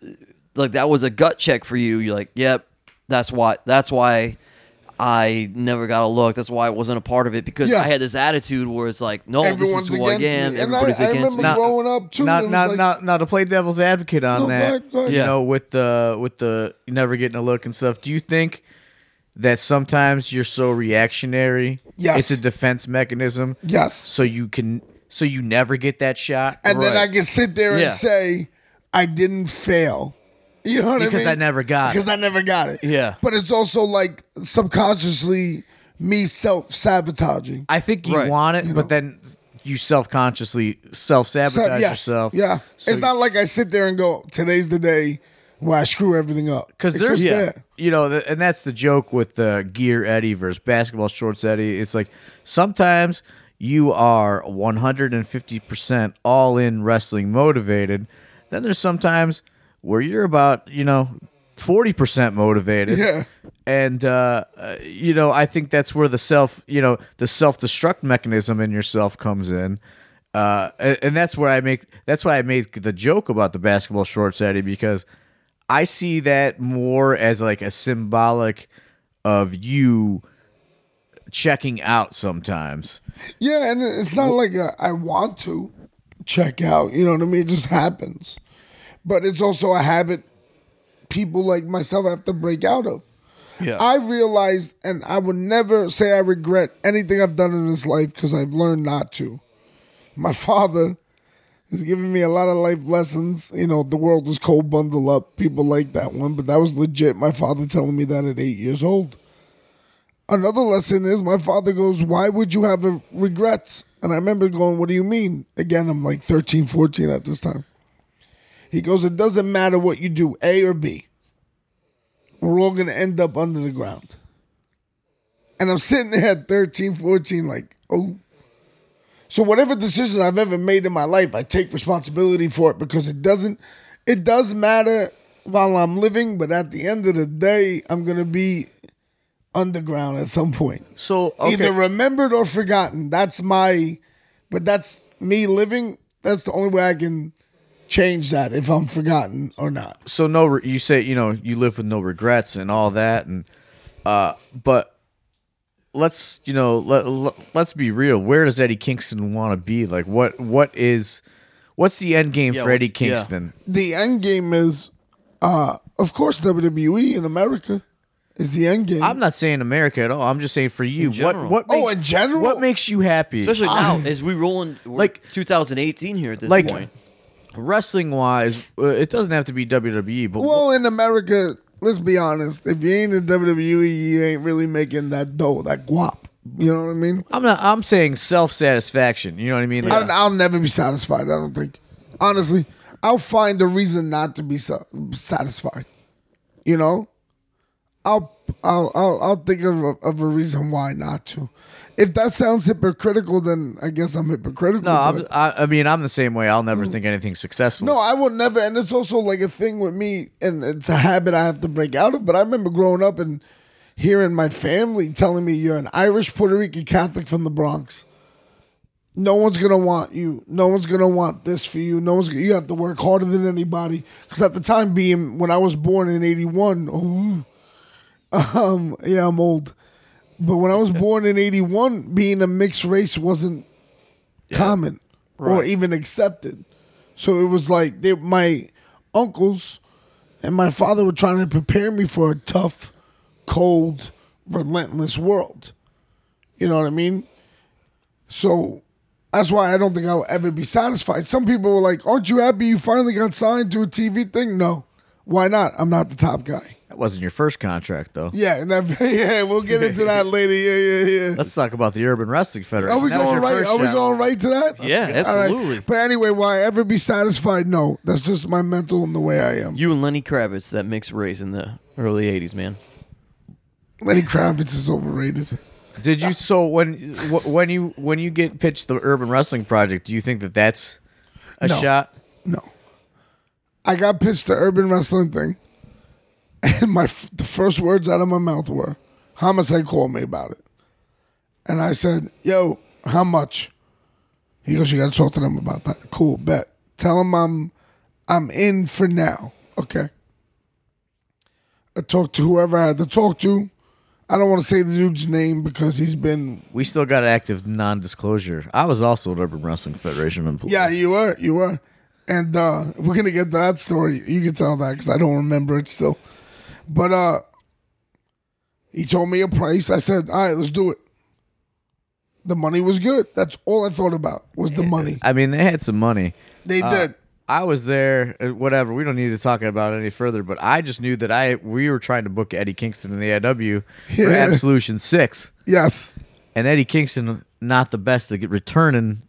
like that was a gut check for you. You're like, yep, that's why. That's why. I never got a look. That's why I wasn't a part of it because Yeah. I had this attitude where it's like, no, Everyone's this is who I against am. me. And I- Everybody's I against remember me. growing up too. Now, it was like- now, now, to play devil's advocate on No, go that, ahead, go ahead. you Yeah. know, with the with the never getting a look and stuff. Do you think that sometimes you're so reactionary? Yes. it's a defense mechanism. Yes. So you can, so you never get that shot. and then I can sit there Yeah. and say, I didn't fail. You know what I Because mean? I never got it. Because I never got it. Yeah. But it's also like subconsciously me self sabotaging. I think you Right. want it, but then you self consciously self sabotage yes, yourself. Yeah. So it's not like I sit there and go, today's the day where I screw everything up. because there's just yeah, there. you know, th- and that's the joke with the gear Eddie versus basketball shorts Eddie. It's like sometimes you are 150 percent all in wrestling motivated. Then there's sometimes where you're about you know 40 percent motivated. Yeah. And uh, uh, you know, I think that's where the self, you know, the self destruct mechanism in yourself comes in. Uh, and, and that's where I make that's why I made the joke about the basketball shorts Eddie because I see that more as like a symbolic of you checking out sometimes. Yeah, and it's not like a, I want to check out. You know what I mean? It just happens. But it's also a habit people like myself have to break out of. Yeah. I realized, and I would never say I regret anything I've done in this life because I've learned not to. My father has given me a lot of life lessons. You know, the world is cold, bundle up. People like that one, but that was legit. My father telling me that at eight years old. Another lesson is my father goes, Why would you have a regrets? And I remember going, What do you mean? Again, I'm like 13, 14 at this time. He goes, It doesn't matter what you do, A or B. We're all going to end up under the ground. And I'm sitting there at 13, 14, like, oh. So whatever decision I've ever made in my life, I take responsibility for it because it doesn't, it does matter while I'm living, but at the end of the day, I'm going to be underground at some point. So okay, Either remembered or forgotten. That's my, but that's me living. That's the only way I can change that if I'm forgotten or not. so no, re- you say you know you live with no regrets and all that, and uh, but let's you know let, let let's be real. Where does Eddie Kingston want to be? Like what what is what's the end game Yeah, for Eddie what's- yeah. Kingston? The end game is, uh, of course, WWE in America is the end game. I'm not saying America at all. I'm just saying for you, what general. what Oh, in general? what makes you happy? Especially now, as we roll in Like- like 2018 here at this like point. Wrestling wise, uh, it doesn't have to be WWE, but well, in America, let's be honest. If you ain't in WWE, you ain't really making that dough, that guap. You know what I mean? I'm not. I'm saying self satisfaction. You know what I mean? Like, I, I'll never be satisfied. I don't think. Honestly, I'll find a reason not to be satisfied. You know, I'll I'll I'll, I'll think of a, of a reason why not to. If that sounds hypocritical, then I guess I'm hypocritical. no, I'm, I, I mean I'm the same way. I'll never think anything successful. no, I will never. And it's also like a thing with me, and it's a habit I have to break out of. But I remember growing up and hearing my family telling me, "You're an Irish Puerto Rican Catholic from the Bronx." no one's gonna want you. No one's gonna want this for you. No one's. Gonna, you have to work harder than anybody. Because at the time, being when I was born in '81, oh, um, yeah, I'm old. But when I was born in '81, being a mixed race wasn't common or even accepted. So it was like they, my uncles and my father were trying to prepare me for a tough, cold, relentless world. You know what I mean? So that's why I don't think I'll ever be satisfied. Some people were like, Aren't you happy you finally got signed to a TV thing? No. Why not? I'm not the top guy. That wasn't your first contract though. Yeah, and that, yeah, we'll get into that later. Yeah, yeah, yeah. Let's talk about the Urban Wrestling Federation. Are we That going right? Are we job. going right to that? Yeah, All right. absolutely. But anyway, will I ever be satisfied? No. That's just my mental and the way I am. You and Lenny Kravitz, that mixed race in the early 80s, man. Lenny Kravitz is overrated. Did you so when wh- when you when you get pitched the Urban Wrestling Project? Do you think that that's a No. shot? No. I got pitched the urban wrestling thing, and my f- the first words out of my mouth were, "Homicide called me about it," and I said, "Yo, how much?" He goes, "You got to talk to them about that." Cool, bet. Tell them I'm I'm in for now. Okay. I talked to whoever I had to talk to. I don't want to say the dude's name because he's been. We still got active non-disclosure. I was also an Urban Wrestling Federation employee. Yeah, you were, you were, and uh, we're gonna get that story. You can tell that because I don't remember it still. But uh, he told me a price. I said, "All right, let's do it." The money was good. That's all I thought about was the money. I mean, they had some money. They Uh, did. I was there. uh, Whatever. We don't need to talk about it any further. But I just knew that I we were trying to book Eddie Kingston in the IW for Yeah. Absolution Six, Yes. and Eddie Kingston not the best to get returning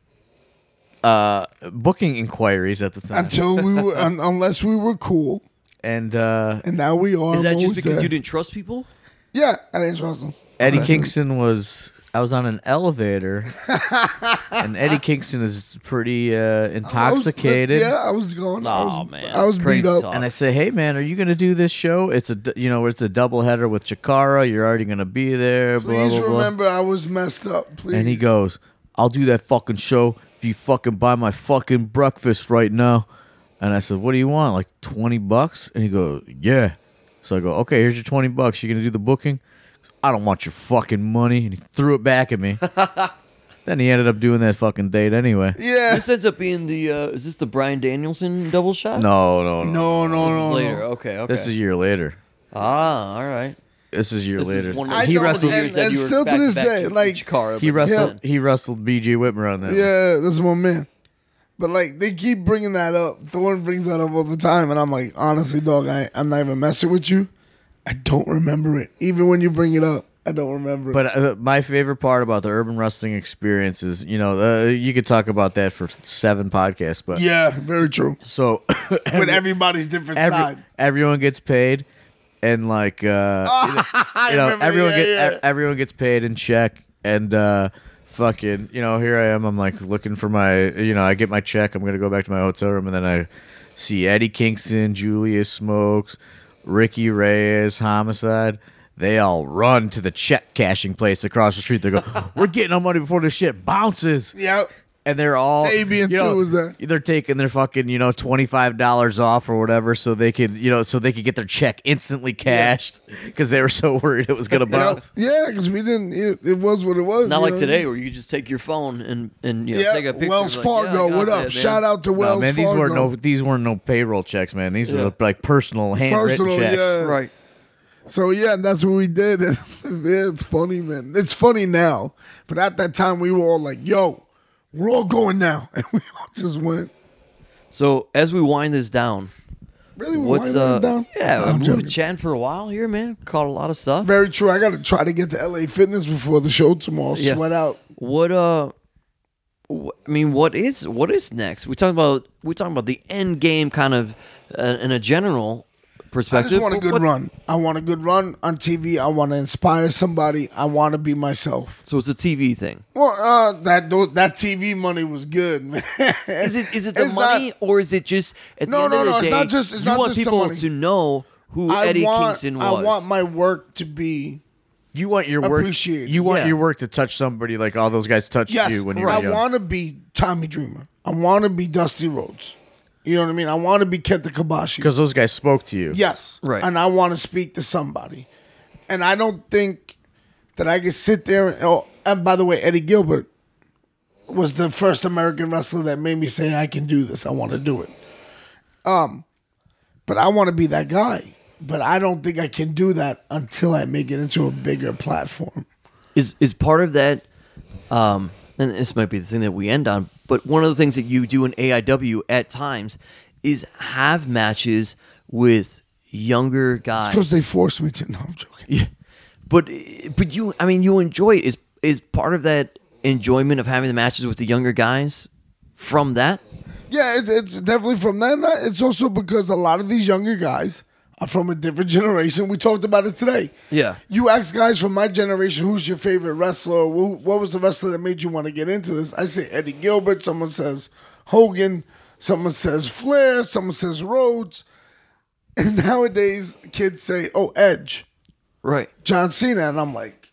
uh, booking inquiries at the time, Until we were, un, unless we were cool, and uh, and now we are. Is that just because that? you didn't trust people? Yeah, I didn't trust him. Eddie Okay. Kingston was. I was on an elevator, and Eddie Kingston is pretty uh, I was- intoxicated. yeah, I was going. I Aw, was, man, I was crazy beat up. talk. And I say, "Hey man, are you gonna do this show? It's a you know it's a double header with Chikara. You're already gonna be there. Please blah blah." remember, I was messed up. Please. And he goes, "I'll do that fucking show if you fucking buy my fucking breakfast right now." And I said, "What do you want? Like twenty bucks?" And he goes, "Yeah." So I go, "Okay, here's your twenty bucks. You gonna do the booking?" I don't want your fucking money. And he threw it back at me. then he ended up doing that fucking date anyway. Yeah. This ends up being the. Uh, is this the Bryan Danielson double shot? No, no, no. No, no, This is no, later. no. Okay, okay. This is a year later. ah, all right. This is a year This is later. one of I the he know, wrestled. and- years that and you were still to back this back day, to like- Chikara, He but- wrestled. He wrestled B.J. Whitmer on that. one. Yeah, that's my man. But like they keep bringing that up. Thorn brings that up all the time, and I'm like, honestly, dog, I, I'm not even messing with you. I don't remember it. Even when you bring it up, I don't remember it. But uh, my favorite part about the urban wrestling experience is, you know, uh, you could talk about that for seven podcasts, but yeah, very true. so With everybody's different every, side. everyone gets paid, and like, uh, you know, everyone yeah, get yeah. everyone gets paid in check, and uh, fucking, you know, here I am. I'm like looking for my, you know, I get my check. I'm gonna go back to my hotel room, and then I see Eddie Kingston, Julius Smokes, Ricky Reyes, Homicide. They all run to the check cashing place across the street. They go, "We're getting our money before this shit bounces." Yep. And they're all Sabian you know, too, is that- they're taking their fucking you know twenty five dollars off or whatever, so they could you know so they could get their check instantly cashed because they were so worried it was gonna bounce. Yeah, because we didn't. It, it was what it was. Not like know? today, where you just take your phone and and you know, Yeah, take a picture. Wells like, yeah, Fargo. got what up? man. Shout out to No, Wells man, these Fargo. weren't no these weren't no payroll checks, man. These Yeah. were like personal handwritten Personal, checks. yeah. Right. So yeah, and that's what we did. yeah, it's funny, man. It's funny now, but at that time we were all like, "Yo, we're all going now," and we all just went. So as we wind this down, Really, what's winding uh? down? Yeah, I'm we've been chatting for a while here, man. Caught a lot of stuff. Very true. I got to try to get to LA Fitness before the show tomorrow. Yeah. Sweat out. What uh? wh- I mean, what is what is next? We talking about we talking about the end game, kind of uh, in a general I perspective. just want a good what- run. I want a good run on TV. I want to inspire somebody. I want to be myself. So it's a TV thing. Well, uh, that that TV money was good, man. Is it is it the It's not- money or is it just at the No, end no, of the no, it's not just- it's you not want just the people money. to know who I Eddie want, Kingston was. I want my work to be You want your work. Appreciate. You want Yeah. your work to touch somebody like all those guys touched Yes, you when you I were young. I want to be Tommy Dreamer. I want to be Dusty Rhodes. You know what I mean? I want to be Kenta Kobashi. because those guys spoke to you. Yes, Right. And I want to speak to somebody, and I don't think that I can sit there. And, oh, and by the way, Eddie Gilbert was the first American wrestler that made me say I can do this. I want to do it. Um, but I want to be that guy. But I don't think I can do that until I make it into a bigger platform. is is part of that um and this might be the thing that we end on but one of the things that you do in AIW at times is have matches with younger guys Because they forced me to. No, I'm joking. yeah. but but you I mean you enjoy it is is part of that enjoyment of having the matches with the younger guys from that Yeah, it, it's definitely from that. It's also because a lot of these younger guys are from a different generation. We talked about it today. Yeah. You ask guys from my generation, who's your favorite wrestler? Who, what was the wrestler that made you want to get into this? I say Eddie Gilbert. Someone says Hogan. Someone says Flair. Someone says Rhodes. And nowadays, kids say, "Oh, Edge, right John Cena," and I'm like,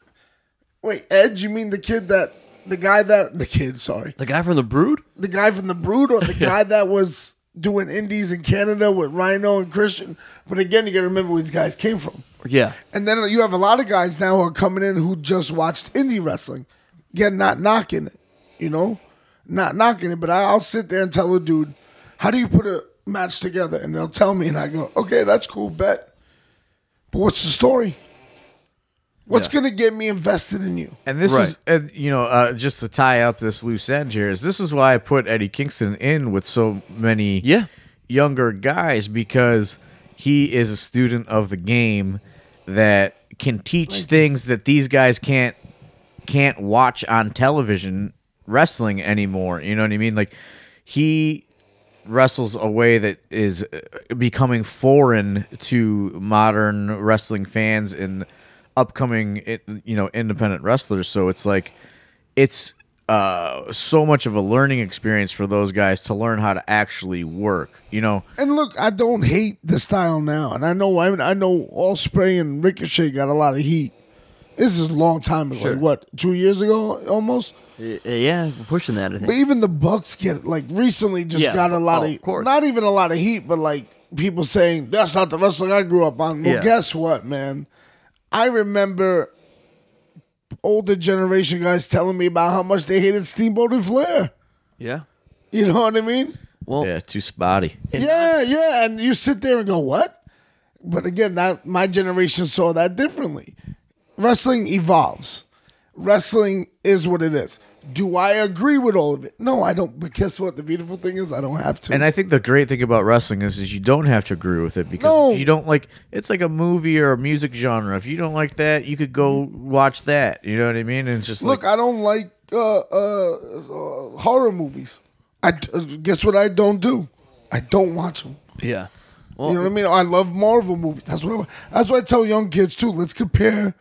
"Wait, Edge? You mean the kid that, the guy that, the kid? Sorry, the guy from the Brood the guy from the Brood or the guy that was doing indies in Canada with Rhino and Christian. But again, you got to remember where these guys came from. yeah And then you have a lot of guys now who are coming in who just watched indie wrestling. Again, not knocking it, you know, not knocking it. But I'll sit there and tell a dude, "How do you put a match together?" And they'll tell me, and I go, "Okay, that's cool, bet." But what's the story? What's Yeah. gonna get me invested in you? And this Right. is, and you know, uh, just to tie up this loose end here, is this is why I put Eddie Kingston in with so many Yeah. younger guys because he is a student of the game that can teach things that these guys can't can't watch on television wrestling anymore. You know what I mean? Like he wrestles a way that is uh, becoming foreign to modern wrestling fans and upcoming you know independent wrestlers so it's like it's uh so much of a learning experience for those guys to learn how to actually work you know And look, I don't hate the style now, and I know I, I know Ospreay and Ricochet got a lot of heat. This is a long time ago, like what, two years ago almost. Yeah, we're pushing that. I But even the Bucks get like recently just Yeah. got a lot Oh, of, of course. not even a lot of heat, but like people saying that's not the wrestling I grew up on. Well, Yeah. guess what, man? I remember older generation guys telling me about how much they hated Steamboat and Flair. Yeah. You know what I mean? Well, yeah too spotty yeah, yeah, and you sit there and go, "What?" But again, that my generation saw that differently. Wrestling evolves. Wrestling is what it is. Do I agree with all of it? No, I don't. But guess what? The beautiful thing is, I don't have to. And I think the great thing about wrestling is, is you don't have to agree with it because No. if you don't like it's like a movie or a music genre. If you don't like that, you could go watch that. You know what I mean? And it's just Look, like I don't like uh, uh, uh, horror movies. I uh, guess what I don't do. I don't watch them. yeah. You know what I mean? I love Marvel movies. That's what. I, that's what I tell young kids too. Let's compare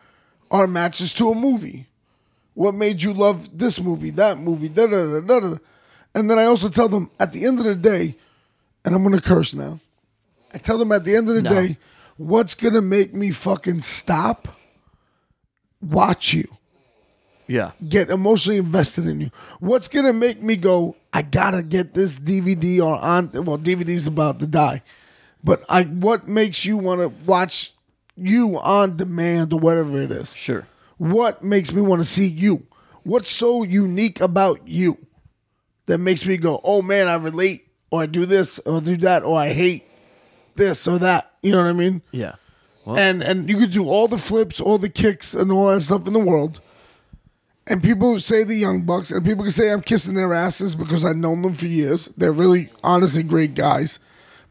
our matches to a movie. What made you love this movie, that movie, da da da da da. And then I also tell them at the end of the day, and I'm gonna curse now. I tell them at the end of the No. day, what's gonna make me fucking stop? Watch you Yeah. get emotionally invested in you. What's gonna make me go? I gotta get this DVD or on. Well, DVD's about to die, but I. What makes you want to watch you on demand or whatever it is? Sure. What makes me want to see you? What's so unique about you that makes me go, oh man, I relate, or I do this, or I do that, or I hate this or that? You know what I mean? Yeah. Well, and and you could do all the flips, all the kicks, and all that stuff in the world. And people say the Young Bucks, and people can say I'm kissing their asses because I've known them for years. They're really honestly great guys.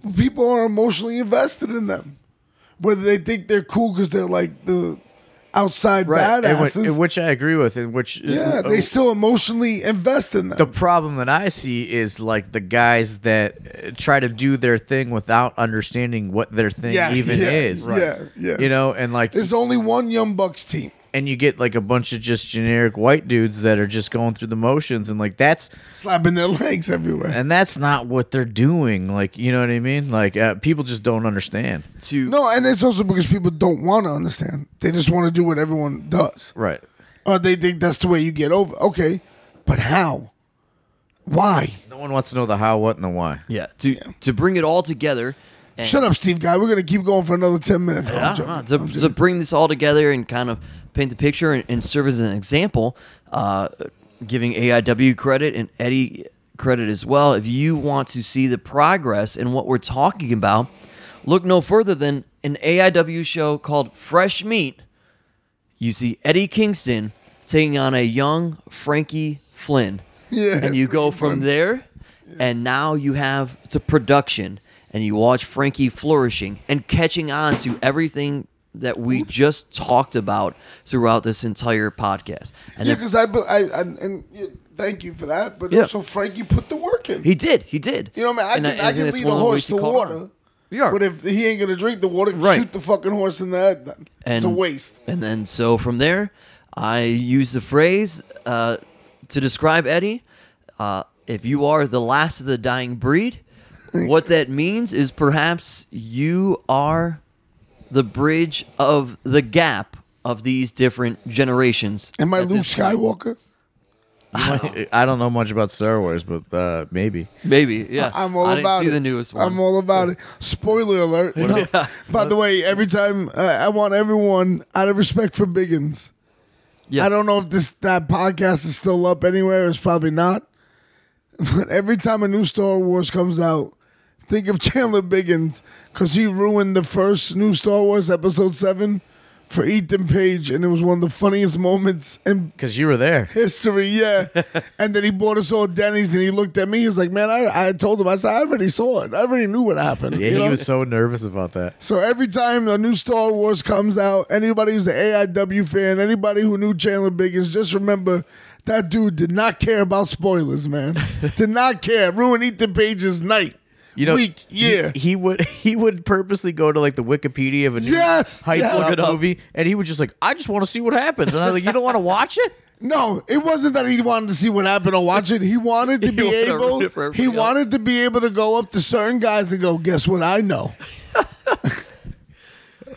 But people are emotionally invested in them. Whether they think they're cool because they're like the outside which, badasses. and which I agree with, and which yeah, uh, they still emotionally invest in them. the problem that I see is like the guys that uh, try to do their thing without understanding what their thing Yeah, even yeah, is. yeah, yeah. You know, and like There's only one Young Bucks team. And you get like a bunch of just generic white dudes that are just going through the motions and like that's Slapping their legs everywhere. and that's not what they're doing. Like, you know what I mean? Like uh, people just don't understand. to No, and it's also because people don't want to understand. They just want to do what everyone does. Right. Or they think that's the way you get over. Okay, but how? Why? No one wants to know the how, what, and the why. yeah to to bring it all together. And, Shut up, Steve Guy. We're gonna keep going for another ten minutes. No, Yeah, uh, to, to bring this all together and kind of paint the picture and, and serve as an example, uh, giving AIW credit and Eddie credit as well. If you want to see the progress in what we're talking about, look no further than an AIW show called Fresh Meat. You see Eddie Kingston taking on a young Frankie Flynn. Yeah, And you go from there, and now you have the production, and you watch Frankie flourishing and catching on to everything that we just talked about throughout this entire podcast. And yeah, because I, I, I, and yeah, thank you for that. But Yeah. also, Frankie put the work in. he did, he did. you know what I mean? I And can, I, think can lead a the horse to water. Yeah. But if he ain't gonna drink the water, Right. shoot the fucking horse in the head. Then and it's a waste. And then so from there, I use the phrase uh, to describe Eddie. Uh, if you are the last of the dying breed, what that means is perhaps you are the bridge of the gap of these different generations. Am I Luke this point. Skywalker? I don't know much about Star Wars, but uh, maybe. Maybe, yeah. I'm all I didn't about see it. the newest one. I'm all about it. Spoiler alert. No. By the way, every time uh, I want everyone, out of respect for Biggins, Yeah. I don't know if this that podcast is still up anywhere. It's probably not. But every time a new Star Wars comes out, think of Chandler Biggins because he ruined the first new Star Wars Episode Seven for Ethan Page, and it was one of the funniest moments in Because you were there. history. Yeah, and then he bought us all Denny's, and he looked at me. He was like, "Man, I, I told him. I said, I already saw it. I already knew what happened." Yeah, you he know? was so nervous about that. So every time a new Star Wars comes out, anybody who's an AIW fan, anybody who knew Chandler Biggins, just remember that dude did not care about spoilers, man. did not care. Ruin Ethan Page's night. You know, week, he- year. He, would he would purposely go to like the Wikipedia of a new Yes, hype yes. up Look it up. movie, and he was just like, "I just want to see what happens." And I was like, "You don't want to watch it?" No, it wasn't that he wanted to see what happened or watch it. He wanted to He be wanted able. He else. wanted to be able to go up to certain guys and go, "Guess what? I know."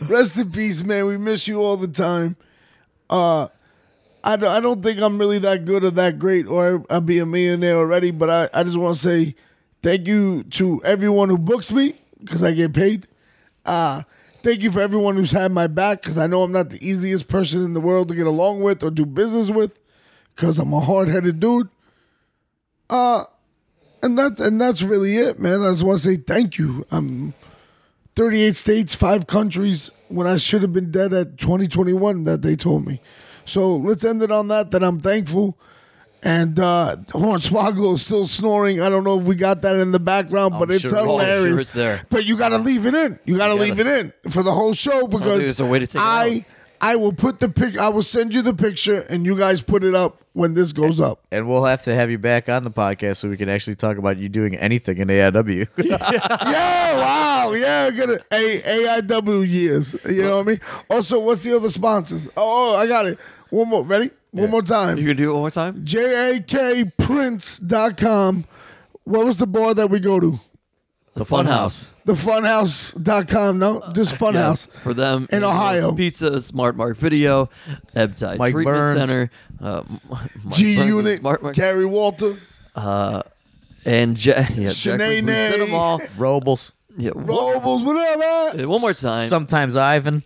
Rest in peace, man. We miss you all the time. Uh, I don't, I don't think I'm really that good or that great, or I'll be a millionaire already. But I, I just want to say thank you to everyone who books me because I get paid. Uh, thank you for everyone who's had my back because I know I'm not the easiest person in the world to get along with or do business with because I'm a hard headed dude. Uh, and that's and that's really it, man. I just want to say thank you. I'm 38 states, five countries when I should have been dead at 2021 that they told me. So let's end it on that. That I'm thankful. And uh, Hornswoggle is still snoring. I don't know if we got that in the background, but I'm it's sure- oh, I'm hilarious. sure it's there. But you got to leave it in. You got to leave it in for the whole show because there's a way to take it I out. I will put the pic. I will send you the picture, and you guys put it up when this goes up. And we'll have to have you back on the podcast so we can actually talk about you doing anything in AIW. yeah, wow, yeah, gonna A AIW years. You know what I mean? Also, what's the other sponsors? Oh, oh, I got it. One more. Ready? One more time. You time. can do it one more time. jakprints.com. What was the bar that we go to? The Funhouse. The funhouse.com. No, just funhouse. Yes, for them In Ohio. Pizza, Smart Mark Video, Ebtide Mike Treatment Burns. Center, uh, Mike G Burns' Unit, Smart Mark, Gary Walter, and Je- yeah, Jack Shanae Quigley, Nay. Cinema. Robles. Yeah, one, Robles, whatever. uh, one more time Sometimes Ivan.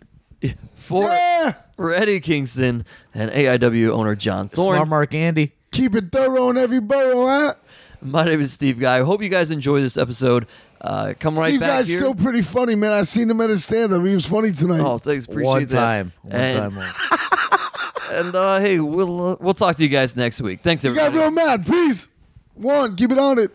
for Yeah. For Eddie Kingston and AIW owner John Thorne. Smart Mark Andy. Keep it thorough in every borough, huh? My name is Steve Guy. I hope you guys enjoy this episode. Uh, come right Steve back guy's here. still pretty funny, man. I seen him at his stand up. He was funny tonight. Oh, thanks. Appreciate One that. time. One and, time. And uh, hey, we'll uh, we'll talk to you guys next week. Thanks you got real mad. Please. One, keep it on it.